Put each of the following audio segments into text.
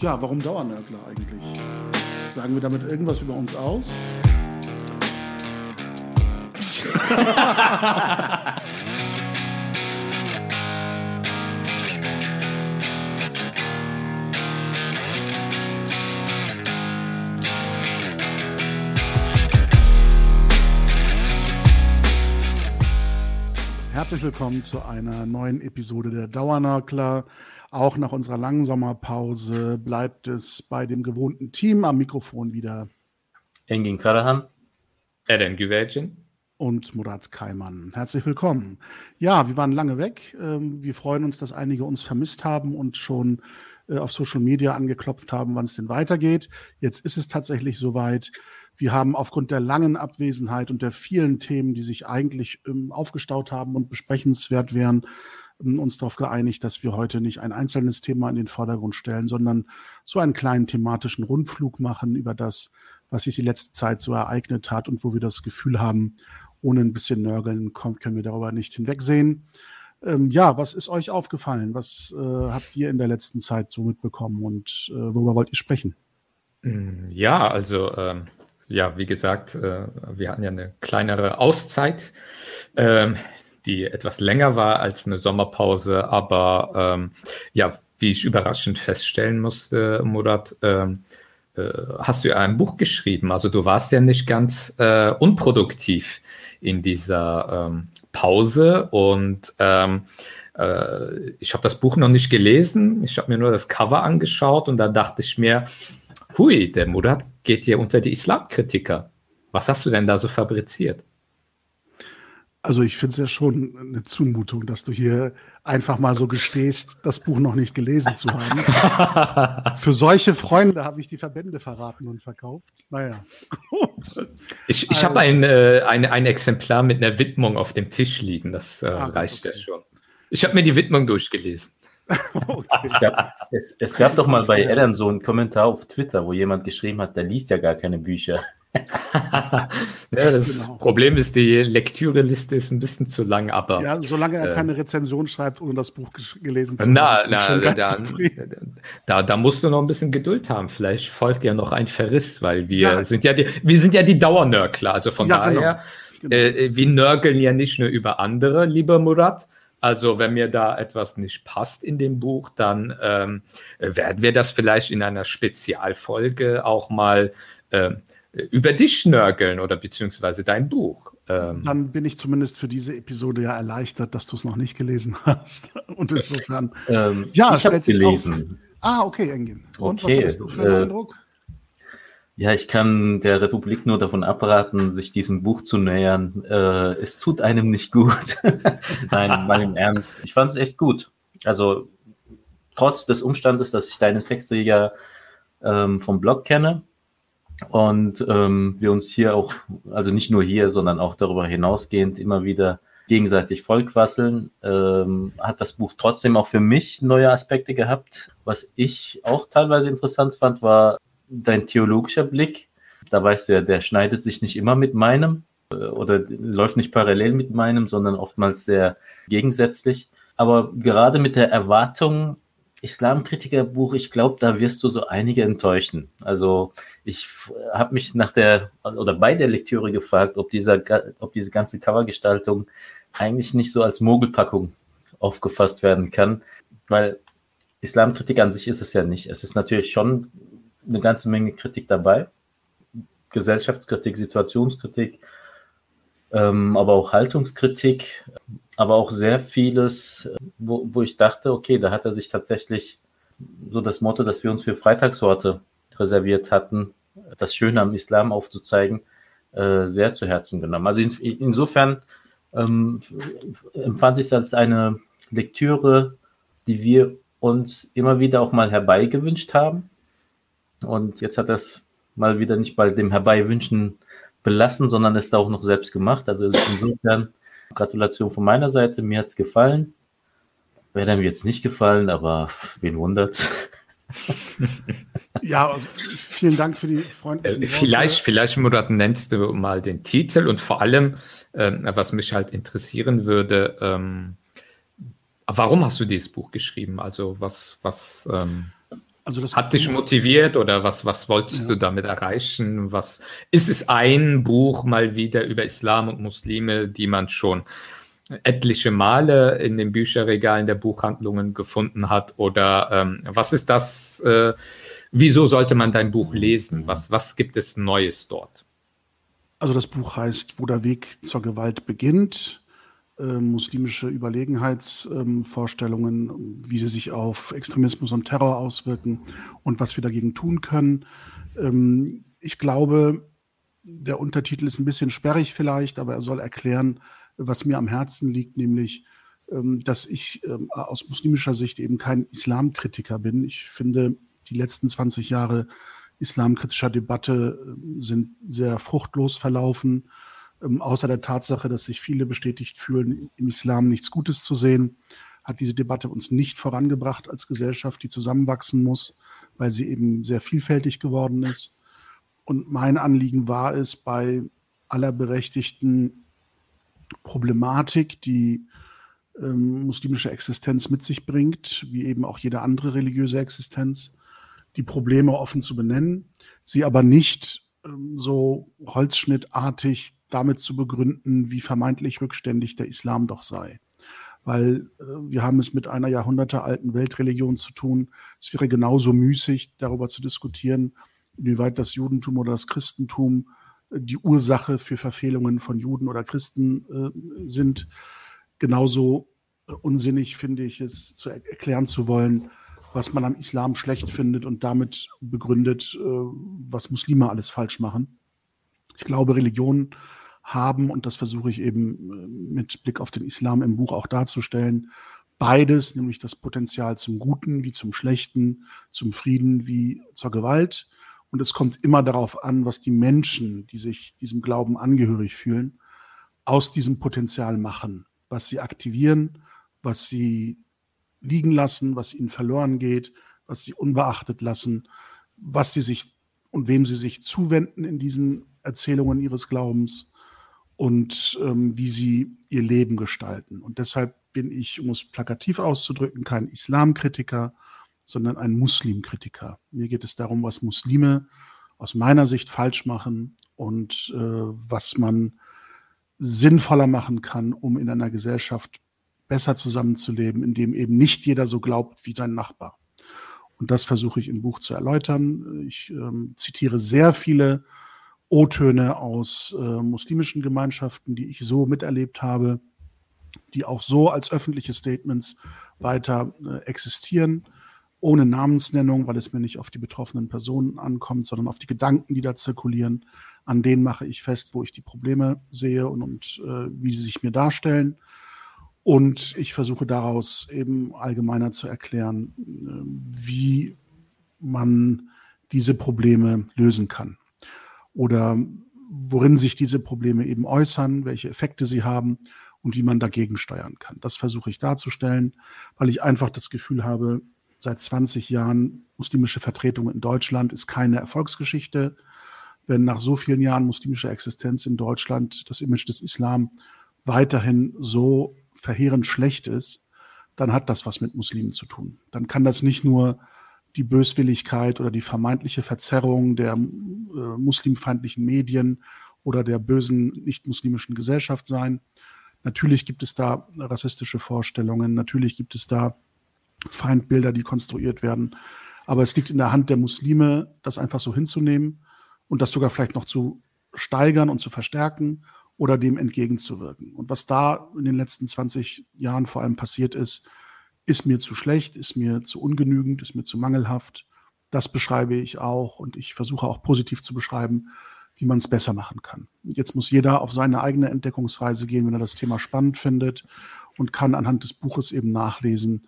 Ja, warum Dauernörgler eigentlich? Sagen wir damit irgendwas über uns aus? Herzlich willkommen zu einer neuen Episode der Dauernörgler. Auch nach unserer langen Sommerpause bleibt es bei dem gewohnten Team am Mikrofon wieder. Engin Karahan. Eren Güvercin. Und Murat Kaiman. Herzlich willkommen. Ja, wir waren lange weg. Ähm, wir freuen uns, dass einige uns vermisst haben und schon äh, auf Social Media angeklopft haben, wann es denn weitergeht. Jetzt ist es tatsächlich soweit. Wir haben aufgrund der langen Abwesenheit und der vielen Themen, die sich eigentlich ähm, aufgestaut haben und besprechenswert wären, uns darauf geeinigt, dass wir heute nicht ein einzelnes Thema in den Vordergrund stellen, sondern so einen kleinen thematischen Rundflug machen über das, was sich die letzte Zeit so ereignet hat und wo wir das Gefühl haben, ohne ein bisschen Nörgeln kommt, können wir darüber nicht hinwegsehen. Ähm, ja, was ist euch aufgefallen? Was äh, habt ihr in der letzten Zeit so mitbekommen und äh, worüber wollt ihr sprechen? Ja, also ähm, ja, wie gesagt, äh, wir hatten ja eine kleinere Auszeit, ähm, die etwas länger war als eine Sommerpause, aber ähm, ja, wie ich überraschend feststellen musste, Murat, ähm, äh, hast du ja ein Buch geschrieben. Also du warst ja nicht ganz äh, unproduktiv in dieser ähm, Pause und ähm, äh, ich habe das Buch noch nicht gelesen. Ich habe mir nur das Cover angeschaut und da dachte ich mir, hui, der Murat geht hier unter die Islamkritiker. Was hast du denn da so fabriziert? Also ich finde es ja schon eine Zumutung, dass du hier einfach mal so gestehst, das Buch noch nicht gelesen zu haben. Für solche Freunde habe ich die Verbände verraten und verkauft. Naja, gut. Ich, ich also, habe ein, äh, ein, ein Exemplar mit einer Widmung auf dem Tisch liegen. Das äh, ah, reicht okay. ja schon. Ich habe mir die Widmung durchgelesen. okay. es, gab, es, es, gab doch mal bei Adam so einen Kommentar auf Twitter, wo jemand geschrieben hat, der liest ja gar keine Bücher. ja, das genau. Problem ist, die Lektüreliste ist ein bisschen zu lang, aber. Ja, solange er äh, keine Rezension schreibt, ohne das Buch gelesen zu haben. Na, na, da, da, da, musst du noch ein bisschen Geduld haben. Vielleicht folgt ja noch ein Verriss, weil wir ja. sind ja die, wir sind ja die Dauernörkler. Also von ja, genau. daher, genau. Äh, wir nörgeln ja nicht nur über andere, lieber Murat, also wenn mir da etwas nicht passt in dem Buch, dann ähm, werden wir das vielleicht in einer Spezialfolge auch mal äh, über dich nörgeln oder beziehungsweise dein Buch. Ähm, dann bin ich zumindest für diese Episode ja erleichtert, dass du es noch nicht gelesen hast. Und insofern, ähm, ja, ich habe es gelesen. Auf. Ah, okay, Engin. Und okay, was hast du für einen äh, Eindruck? Ja, ich kann der Republik nur davon abraten, sich diesem Buch zu nähern. Äh, es tut einem nicht gut. Nein, mal im Ernst. Ich fand es echt gut. Also trotz des Umstandes, dass ich deine Texte ja ähm, vom Blog kenne und ähm, wir uns hier auch, also nicht nur hier, sondern auch darüber hinausgehend immer wieder gegenseitig vollquasseln, ähm, hat das Buch trotzdem auch für mich neue Aspekte gehabt. Was ich auch teilweise interessant fand, war dein theologischer Blick, da weißt du ja, der schneidet sich nicht immer mit meinem äh, oder läuft nicht parallel mit meinem, sondern oftmals sehr gegensätzlich. Aber gerade mit der Erwartung, Islamkritikerbuch, ich glaube, da wirst du so einige enttäuschen. Also ich habe mich nach der oder bei der Lektüre gefragt, ob dieser, ob diese ganze Covergestaltung eigentlich nicht so als Mogelpackung aufgefasst werden kann, weil Islamkritik an sich ist es ja nicht. Es ist natürlich schon eine ganze Menge Kritik dabei. Gesellschaftskritik, Situationskritik, ähm, aber auch Haltungskritik, aber auch sehr vieles, wo, wo ich dachte, okay, da hat er sich tatsächlich so das Motto, das wir uns für Freitagsorte reserviert hatten, das Schöne am Islam aufzuzeigen, äh, sehr zu Herzen genommen. Also in, insofern ähm, empfand ich es als eine Lektüre, die wir uns immer wieder auch mal herbeigewünscht haben, und jetzt hat er es mal wieder nicht bei dem Herbeiwünschen belassen, sondern ist auch noch selbst gemacht. Also insofern Gratulation von meiner Seite. Mir hat es gefallen. Wäre mir jetzt nicht gefallen, aber wen wundert's? ja, vielen Dank für die freundlichen äh, Vielleicht, Worte. vielleicht, Murat, nennst du mal den Titel und vor allem, ähm, was mich halt interessieren würde, ähm, warum hast du dieses Buch geschrieben? Also was, was, ähm, Also das hat dich motiviert oder was, was wolltest ja. du damit erreichen? Was ist es ein Buch mal wieder über Islam und Muslime, die man schon etliche Male in den Bücherregalen der Buchhandlungen gefunden hat? Oder ähm, was ist das? Äh, wieso sollte man dein Buch lesen? Was, was gibt es Neues dort? Also das Buch heißt, wo der Weg zur Gewalt beginnt. Äh, muslimische Überlegenheitsvorstellungen, ähm, wie sie sich auf Extremismus und Terror auswirken und was wir dagegen tun können. Ähm, ich glaube, der Untertitel ist ein bisschen sperrig vielleicht, aber er soll erklären, was mir am Herzen liegt, nämlich, ähm, dass ich ähm, aus muslimischer Sicht eben kein Islamkritiker bin. Ich finde, die letzten 20 Jahre islamkritischer Debatte sind sehr fruchtlos verlaufen ähm, außer der Tatsache, dass sich viele bestätigt fühlen, im Islam nichts Gutes zu sehen, hat diese Debatte uns nicht vorangebracht als Gesellschaft, die zusammenwachsen muss, weil sie eben sehr vielfältig geworden ist. Und mein Anliegen war es, bei aller berechtigten Problematik, die ähm, muslimische Existenz mit sich bringt, wie eben auch jede andere religiöse Existenz, die Probleme offen zu benennen, sie aber nicht ähm, so holzschnittartig damit zu begründen, wie vermeintlich rückständig der Islam doch sei. Weil äh, wir haben es mit einer jahrhundertealten Weltreligion zu tun. Es wäre genauso müßig, darüber zu diskutieren, inwieweit das Judentum oder das Christentum äh, die Ursache für Verfehlungen von Juden oder Christen äh, sind. Genauso äh, unsinnig finde ich es, zu er erklären zu wollen, was man am Islam schlecht findet und damit begründet, äh, was Muslime alles falsch machen. Ich glaube, Religion haben, und das versuche ich eben äh, mit Blick auf den Islam im Buch auch darzustellen, beides, nämlich das Potenzial zum Guten wie zum Schlechten, zum Frieden wie zur Gewalt. Und es kommt immer darauf an, was die Menschen, die sich diesem Glauben angehörig fühlen, aus diesem Potenzial machen, was sie aktivieren, was sie liegen lassen, was ihnen verloren geht, was sie unbeachtet lassen, was sie sich und wem sie sich zuwenden in diesen Erzählungen ihres Glaubens und ähm, wie sie ihr Leben gestalten. Und deshalb bin ich, um es plakativ auszudrücken, kein Islamkritiker, sondern ein Muslimkritiker. Mir geht es darum, was Muslime aus meiner Sicht falsch machen und äh, was man sinnvoller machen kann, um in einer Gesellschaft besser zusammenzuleben, in dem eben nicht jeder so glaubt wie sein Nachbar. Und das versuche ich im Buch zu erläutern. Ich ähm, zitiere sehr viele O-Töne aus äh, muslimischen Gemeinschaften, die ich so miterlebt habe, die auch so als öffentliche Statements weiter äh, existieren, ohne Namensnennung, weil es mir nicht auf die betroffenen Personen ankommt, sondern auf die Gedanken, die da zirkulieren. An denen mache ich fest, wo ich die Probleme sehe und, und äh, wie sie sich mir darstellen. Und ich versuche daraus eben allgemeiner zu erklären, äh, wie man diese Probleme lösen kann oder worin sich diese Probleme eben äußern, welche Effekte sie haben und wie man dagegen steuern kann. Das versuche ich darzustellen, weil ich einfach das Gefühl habe, seit 20 Jahren muslimische Vertretung in Deutschland ist keine Erfolgsgeschichte. Wenn nach so vielen Jahren muslimischer Existenz in Deutschland das Image des Islam weiterhin so verheerend schlecht ist, dann hat das was mit Muslimen zu tun. Dann kann das nicht nur die Böswilligkeit oder die vermeintliche Verzerrung der äh, muslimfeindlichen Medien oder der bösen nicht-muslimischen Gesellschaft sein. Natürlich gibt es da rassistische Vorstellungen, natürlich gibt es da Feindbilder, die konstruiert werden. Aber es liegt in der Hand der Muslime, das einfach so hinzunehmen und das sogar vielleicht noch zu steigern und zu verstärken oder dem entgegenzuwirken. Und was da in den letzten 20 Jahren vor allem passiert ist, ist mir zu schlecht, ist mir zu ungenügend, ist mir zu mangelhaft. Das beschreibe ich auch und ich versuche auch positiv zu beschreiben, wie man es besser machen kann. Jetzt muss jeder auf seine eigene Entdeckungsreise gehen, wenn er das Thema spannend findet und kann anhand des Buches eben nachlesen,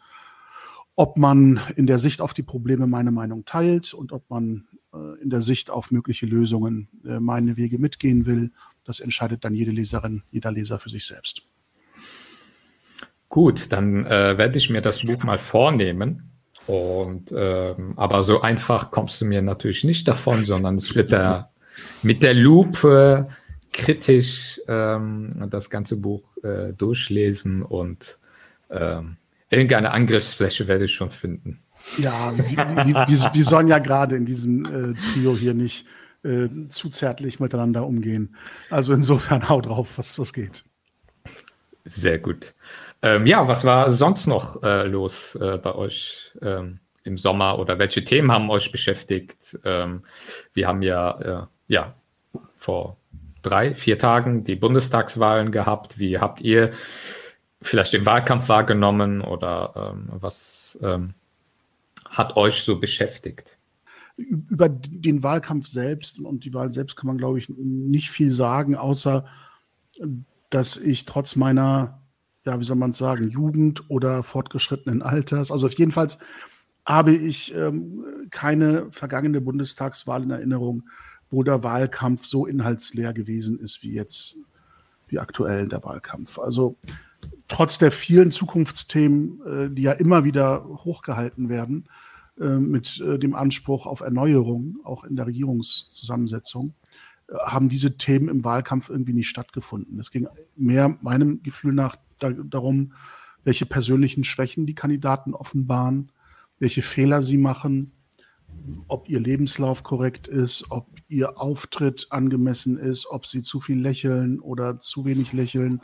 ob man in der Sicht auf die Probleme meine Meinung teilt und ob man äh, in der Sicht auf mögliche Lösungen äh, meine Wege mitgehen will. Das entscheidet dann jede Leserin, jeder Leser für sich selbst. Gut, dann äh, werde ich mir das Buch mal vornehmen. Und ähm, aber so einfach kommst du mir natürlich nicht davon, sondern es wird da mit der Lupe kritisch ähm, das ganze Buch äh, durchlesen und ähm, irgendeine Angriffsfläche werde ich schon finden. Ja, wie sollen ja gerade in diesem äh, Trio hier nicht äh, zu zärtlich miteinander umgehen. Also insofern hau drauf, was, was geht. Sehr gut. Ähm, ja, was war sonst noch äh, los äh, bei euch ähm, im Sommer oder welche Themen haben euch beschäftigt? Ähm, wir haben ja, äh, ja vor drei, vier Tagen die Bundestagswahlen gehabt. Wie habt ihr vielleicht den Wahlkampf wahrgenommen oder ähm, was ähm, hat euch so beschäftigt? Über den Wahlkampf selbst und die Wahl selbst kann man, glaube ich, nicht viel sagen, außer dass ich trotz meiner, ja, wie soll man es sagen, Jugend oder fortgeschrittenen Alters, also auf jeden Fall habe ich ähm, keine vergangene Bundestagswahl in Erinnerung, wo der Wahlkampf so inhaltsleer gewesen ist wie jetzt, wie aktuell der Wahlkampf. Also trotz der vielen Zukunftsthemen, äh, die ja immer wieder hochgehalten werden, äh, mit äh, dem Anspruch auf Erneuerung, auch in der Regierungszusammensetzung, äh, haben diese Themen im Wahlkampf irgendwie nicht stattgefunden. Es ging mehr meinem Gefühl nach da, darum, welche persönlichen Schwächen die Kandidaten offenbaren, welche Fehler sie machen, ob ihr Lebenslauf korrekt ist, ob ihr Auftritt angemessen ist, ob sie zu viel lächeln oder zu wenig lächeln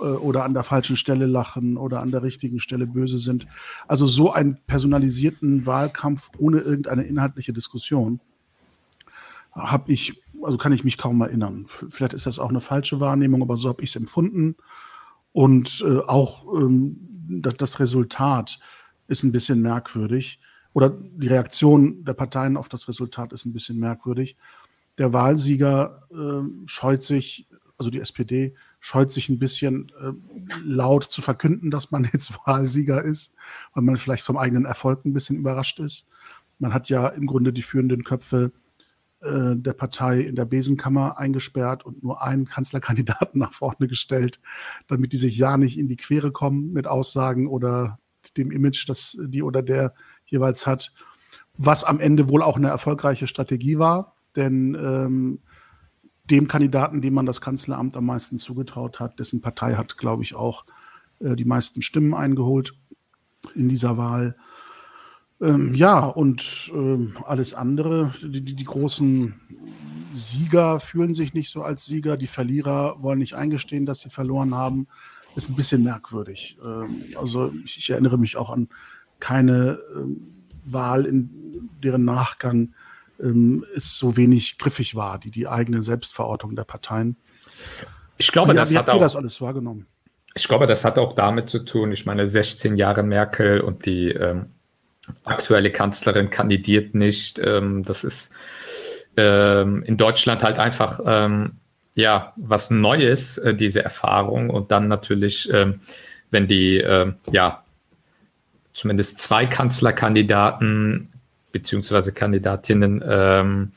äh, oder an der falschen Stelle lachen oder an der richtigen Stelle böse sind. Also so einen personalisierten Wahlkampf ohne irgendeine inhaltliche Diskussion habe ich, also kann ich mich kaum erinnern. Vielleicht ist das auch eine falsche Wahrnehmung, aber so habe ich es empfunden. Und äh, auch ähm, das, das Resultat ist ein bisschen merkwürdig. Oder die Reaktion der Parteien auf das Resultat ist ein bisschen merkwürdig. Der Wahlsieger äh, scheut sich, also die SPD, scheut sich ein bisschen äh, laut zu verkünden, dass man jetzt Wahlsieger ist, weil man vielleicht vom eigenen Erfolg ein bisschen überrascht ist. Man hat ja im Grunde die führenden Köpfe äh, der Partei in der Besenkammer eingesperrt und nur einen Kanzlerkandidaten nach vorne gestellt, damit die sich ja nicht in die Quere kommen mit Aussagen oder dem Image, das die oder der jeweils hat, was am Ende wohl auch eine erfolgreiche Strategie war, denn ähm, dem Kandidaten, dem man das Kanzleramt am meisten zugetraut hat. Dessen Partei hat, glaube ich, auch äh, die meisten Stimmen eingeholt in dieser Wahl. Ähm, ja, und ähm, alles andere, die, die, die, großen Sieger fühlen sich nicht so als Sieger, die Verlierer wollen nicht eingestehen, dass sie verloren haben, ist ein bisschen merkwürdig. Ähm, also ich, ich, erinnere mich auch an keine ähm, Wahl, in deren Nachgang ähm, es so wenig griffig war, die, die eigene Selbstverortung der Parteien. Ich glaube, ja, das wie hat ihr das alles wahrgenommen? Ich glaube, das hat auch damit zu tun, ich meine, 16 Jahre Merkel und die ähm, aktuelle Kanzlerin kandidiert nicht. Ähm, das ist ähm, in Deutschland halt einfach ähm, ja was Neues, äh, diese Erfahrung. Und dann natürlich, ähm, wenn die äh, ja zumindest zwei Kanzlerkandidaten beziehungsweise Kandidatinnen ähm,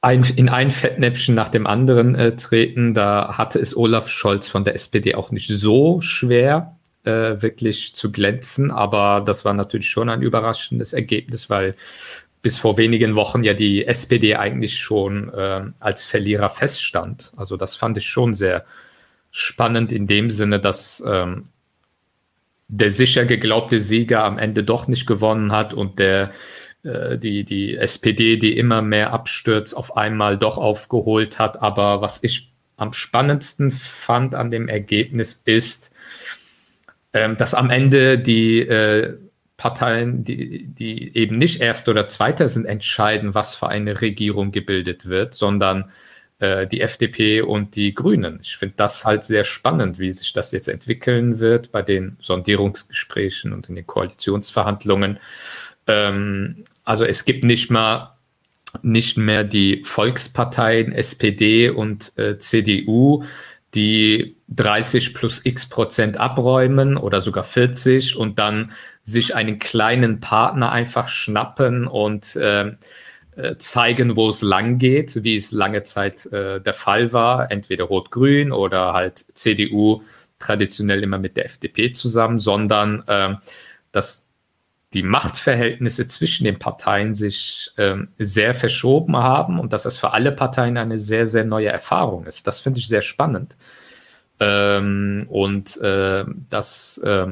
ein, in ein Fettnäpfchen nach dem anderen äh, treten. Da hatte es Olaf Scholz von der SPD auch nicht so schwer, äh, wirklich zu glänzen. Aber das war natürlich schon ein überraschendes Ergebnis, weil bis vor wenigen Wochen ja die SPD eigentlich schon äh, als Verlierer feststand. Also das fand ich schon sehr spannend in dem Sinne, dass ähm, der sicher geglaubte Sieger am Ende doch nicht gewonnen hat und der äh, die, die SPD, die immer mehr abstürzt, auf einmal doch aufgeholt hat. Aber was ich am spannendsten fand an dem Ergebnis ist, ähm, dass am Ende die äh, Parteien, die, die eben nicht Erster oder Zweiter sind, entscheiden, was für eine Regierung gebildet wird, sondern äh, die FDP und die Grünen. Ich finde das halt sehr spannend, wie sich das jetzt entwickeln wird bei den Sondierungsgesprächen und in den Koalitionsverhandlungen. Ähm, also es gibt nicht mal nicht mehr die Volksparteien SPD und äh, CDU, die 30 plus x Prozent abräumen oder sogar 40 und dann sich einen kleinen Partner einfach schnappen und äh, äh, zeigen, wo es lang geht, wie es lange Zeit äh, der Fall war, entweder Rot-Grün oder halt CDU traditionell immer mit der FDP zusammen, sondern äh, dass die Machtverhältnisse zwischen den Parteien sich äh, sehr verschoben haben und dass das für alle Parteien eine sehr, sehr neue Erfahrung ist. Das finde ich sehr spannend. Ähm, und äh, dass äh,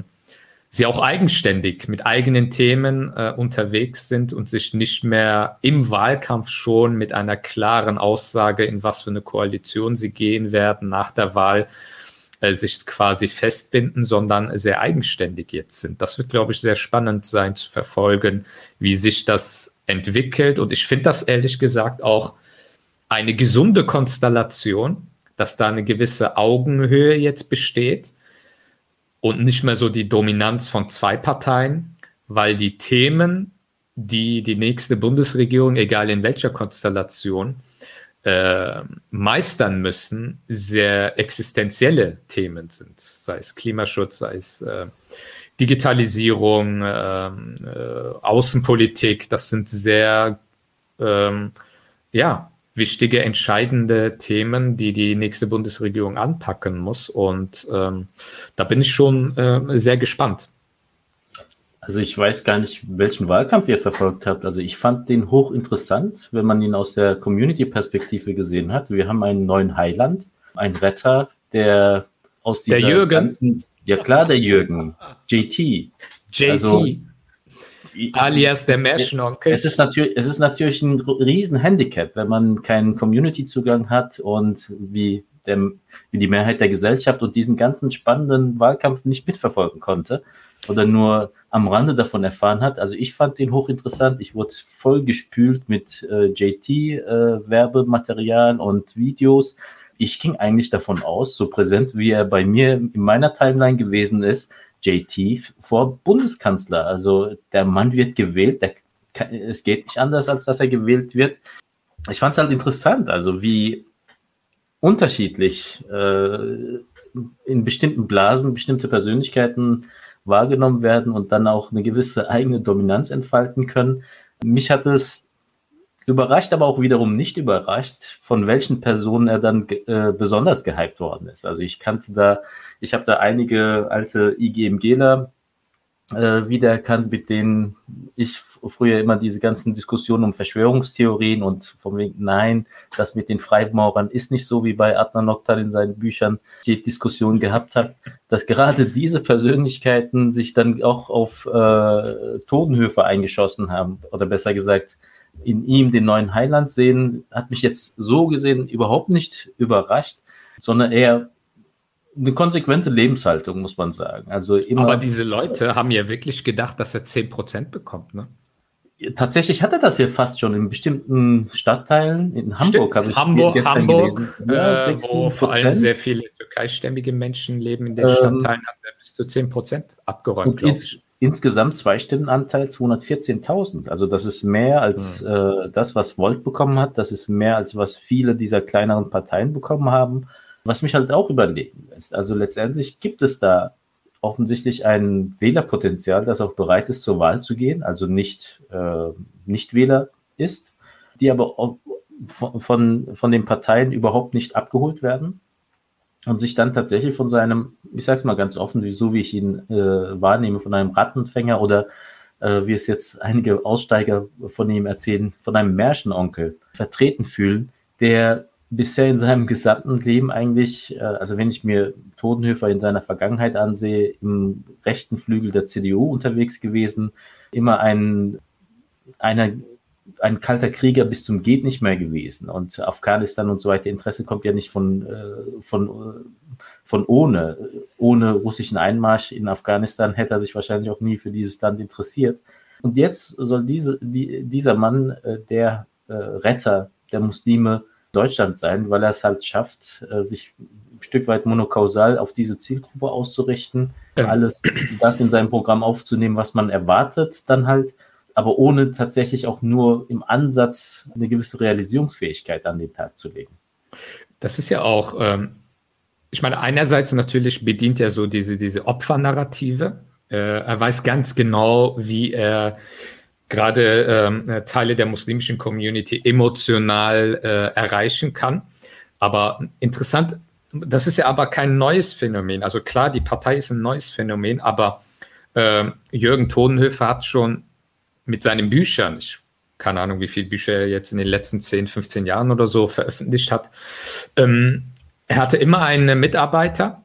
sie auch eigenständig mit eigenen Themen äh, unterwegs sind und sich nicht mehr im Wahlkampf schon mit einer klaren Aussage, in was für eine Koalition sie gehen werden nach der Wahl, äh, sich quasi festbinden, sondern sehr eigenständig jetzt sind. Das wird, glaube ich, sehr spannend sein zu verfolgen, wie sich das entwickelt. Und ich finde das ehrlich gesagt auch eine gesunde Konstellation, dass da eine gewisse Augenhöhe jetzt besteht und nicht mehr so die Dominanz von zwei Parteien, weil die Themen, die die nächste Bundesregierung, egal in welcher Konstellation, äh, meistern müssen, sehr existenzielle Themen sind, sei es Klimaschutz, sei es äh, Digitalisierung, äh, äh Außenpolitik, das sind sehr ähm, ja, wichtige, entscheidende Themen, die die nächste Bundesregierung anpacken muss. Und ähm, da bin ich schon äh, sehr gespannt. Also ich weiß gar nicht, welchen Wahlkampf ihr verfolgt habt. Also ich fand den hochinteressant, wenn man ihn aus der Community-Perspektive gesehen hat. Wir haben einen neuen Heiland, einen Retter, der aus dieser der Jürgen. ganzen, ja klar, der Jürgen, JT. JT. Also, alias der Märchenonkel. Es ist natürlich, es ist natürlich ein riesen Handicap, wenn man keinen Community-Zugang hat und wie, der, wie die Mehrheit der Gesellschaft und diesen ganzen spannenden Wahlkampf nicht mitverfolgen konnte oder nur am Rande davon erfahren hat. Also ich fand den hochinteressant. Ich wurde voll gespült mit äh, JT-Werbematerial äh, und Videos. Ich ging eigentlich davon aus, so präsent wie er bei mir in meiner Timeline gewesen ist, JT vor Bundeskanzler. Also der Mann wird gewählt, der, es geht nicht anders, als dass er gewählt wird. Ich fand es halt interessant, also wie unterschiedlich äh, in bestimmten Blasen bestimmte Persönlichkeiten wahrgenommen werden und dann auch eine gewisse eigene Dominanz entfalten können. Mich hat es überrascht, aber auch wiederum nicht überrascht, von welchen Personen er dann äh, besonders gehypt worden ist. Also ich kannte da, ich habe da einige alte IGMGler äh, wiedererkannt, mit denen ich früher immer diese ganzen Diskussionen um Verschwörungstheorien und von wegen, nein, das mit den Freimaurern ist nicht so wie bei Adnan Oktar in seinen Büchern die Diskussion gehabt hat, dass gerade diese Persönlichkeiten sich dann auch auf äh, Totenhöfe eingeschossen haben oder besser gesagt, in ihm den neuen Heiland sehen, hat mich jetzt so gesehen überhaupt nicht überrascht, sondern eher eine konsequente Lebenshaltung, muss man sagen. Also immer, Aber diese Leute haben ja wirklich gedacht, dass er 10% bekommt, ne? Tatsächlich hat er das ja fast schon in bestimmten Stadtteilen. In Hamburg habe ich Hamburg, gestern Hamburg, gelesen. Ja, äh, wo vor allem sehr viele türkeistämmige Menschen leben in den ähm, Stadtteilen, hat er bis zu 10% abgeräumt. Und ins, insgesamt zwei Stimmenanteil 214.000. Also das ist mehr als mhm. äh, das, was Volt bekommen hat. Das ist mehr als was viele dieser kleineren Parteien bekommen haben. Was mich halt auch überlegen lässt. Also letztendlich gibt es da offensichtlich ein Wählerpotenzial, das auch bereit ist, zur Wahl zu gehen, also nicht, äh, nicht Wähler ist, die aber von, von, von den Parteien überhaupt nicht abgeholt werden und sich dann tatsächlich von seinem, ich sage es mal ganz offen, so wie ich ihn äh, wahrnehme, von einem Rattenfänger oder äh, wie es jetzt einige Aussteiger von ihm erzählen, von einem Märchenonkel vertreten fühlen, der bisher in seinem gesamten Leben eigentlich, äh, also wenn ich mir Todenhöfer in seiner Vergangenheit ansehe, im rechten Flügel der CDU unterwegs gewesen, immer ein, einer, ein kalter Krieger bis zum geht nicht mehr gewesen. Und Afghanistan und so weiter, Interesse kommt ja nicht von, äh, von, äh, von ohne. Ohne russischen Einmarsch in Afghanistan hätte er sich wahrscheinlich auch nie für dieses Land interessiert. Und jetzt soll diese, die, dieser Mann der Retter der Muslime Deutschland sein, weil er es halt schafft, äh, sich ein Stück weit monokausal auf diese Zielgruppe auszurichten, ja. alles das in seinem Programm aufzunehmen, was man erwartet, dann halt, aber ohne tatsächlich auch nur im Ansatz eine gewisse Realisierungsfähigkeit an den Tag zu legen. Das ist ja auch, ähm, ich meine, einerseits natürlich bedient er so diese, diese Opfernarrative. Äh, er weiß ganz genau, wie er gerade ähm, äh, Teile der muslimischen Community emotional äh, erreichen kann. Aber interessant, das ist ja aber kein neues Phänomen. Also klar, die Partei ist ein neues Phänomen, aber äh, Jürgen Todenhöfer hat schon mit seinen Büchern, ich keine Ahnung, wie viele Bücher er jetzt in den letzten 10, 15 Jahren oder so veröffentlicht hat, ähm, er hatte immer einen Mitarbeiter,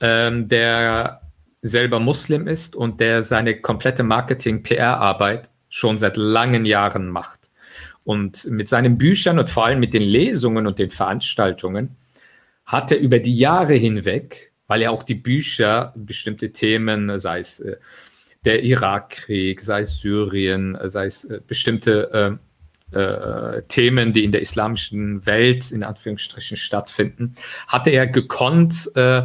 ähm, der selber Muslim ist und der seine komplette Marketing-PR-Arbeit schon seit langen Jahren macht. Und mit seinen Büchern und vor allem mit den Lesungen und den Veranstaltungen hat er über die Jahre hinweg, weil er auch die Bücher, bestimmte Themen, sei es äh, der Irakkrieg, sei es Syrien, sei es äh, bestimmte äh, äh, Themen, die in der islamischen Welt in Anführungsstrichen stattfinden, hatte er gekonnt äh,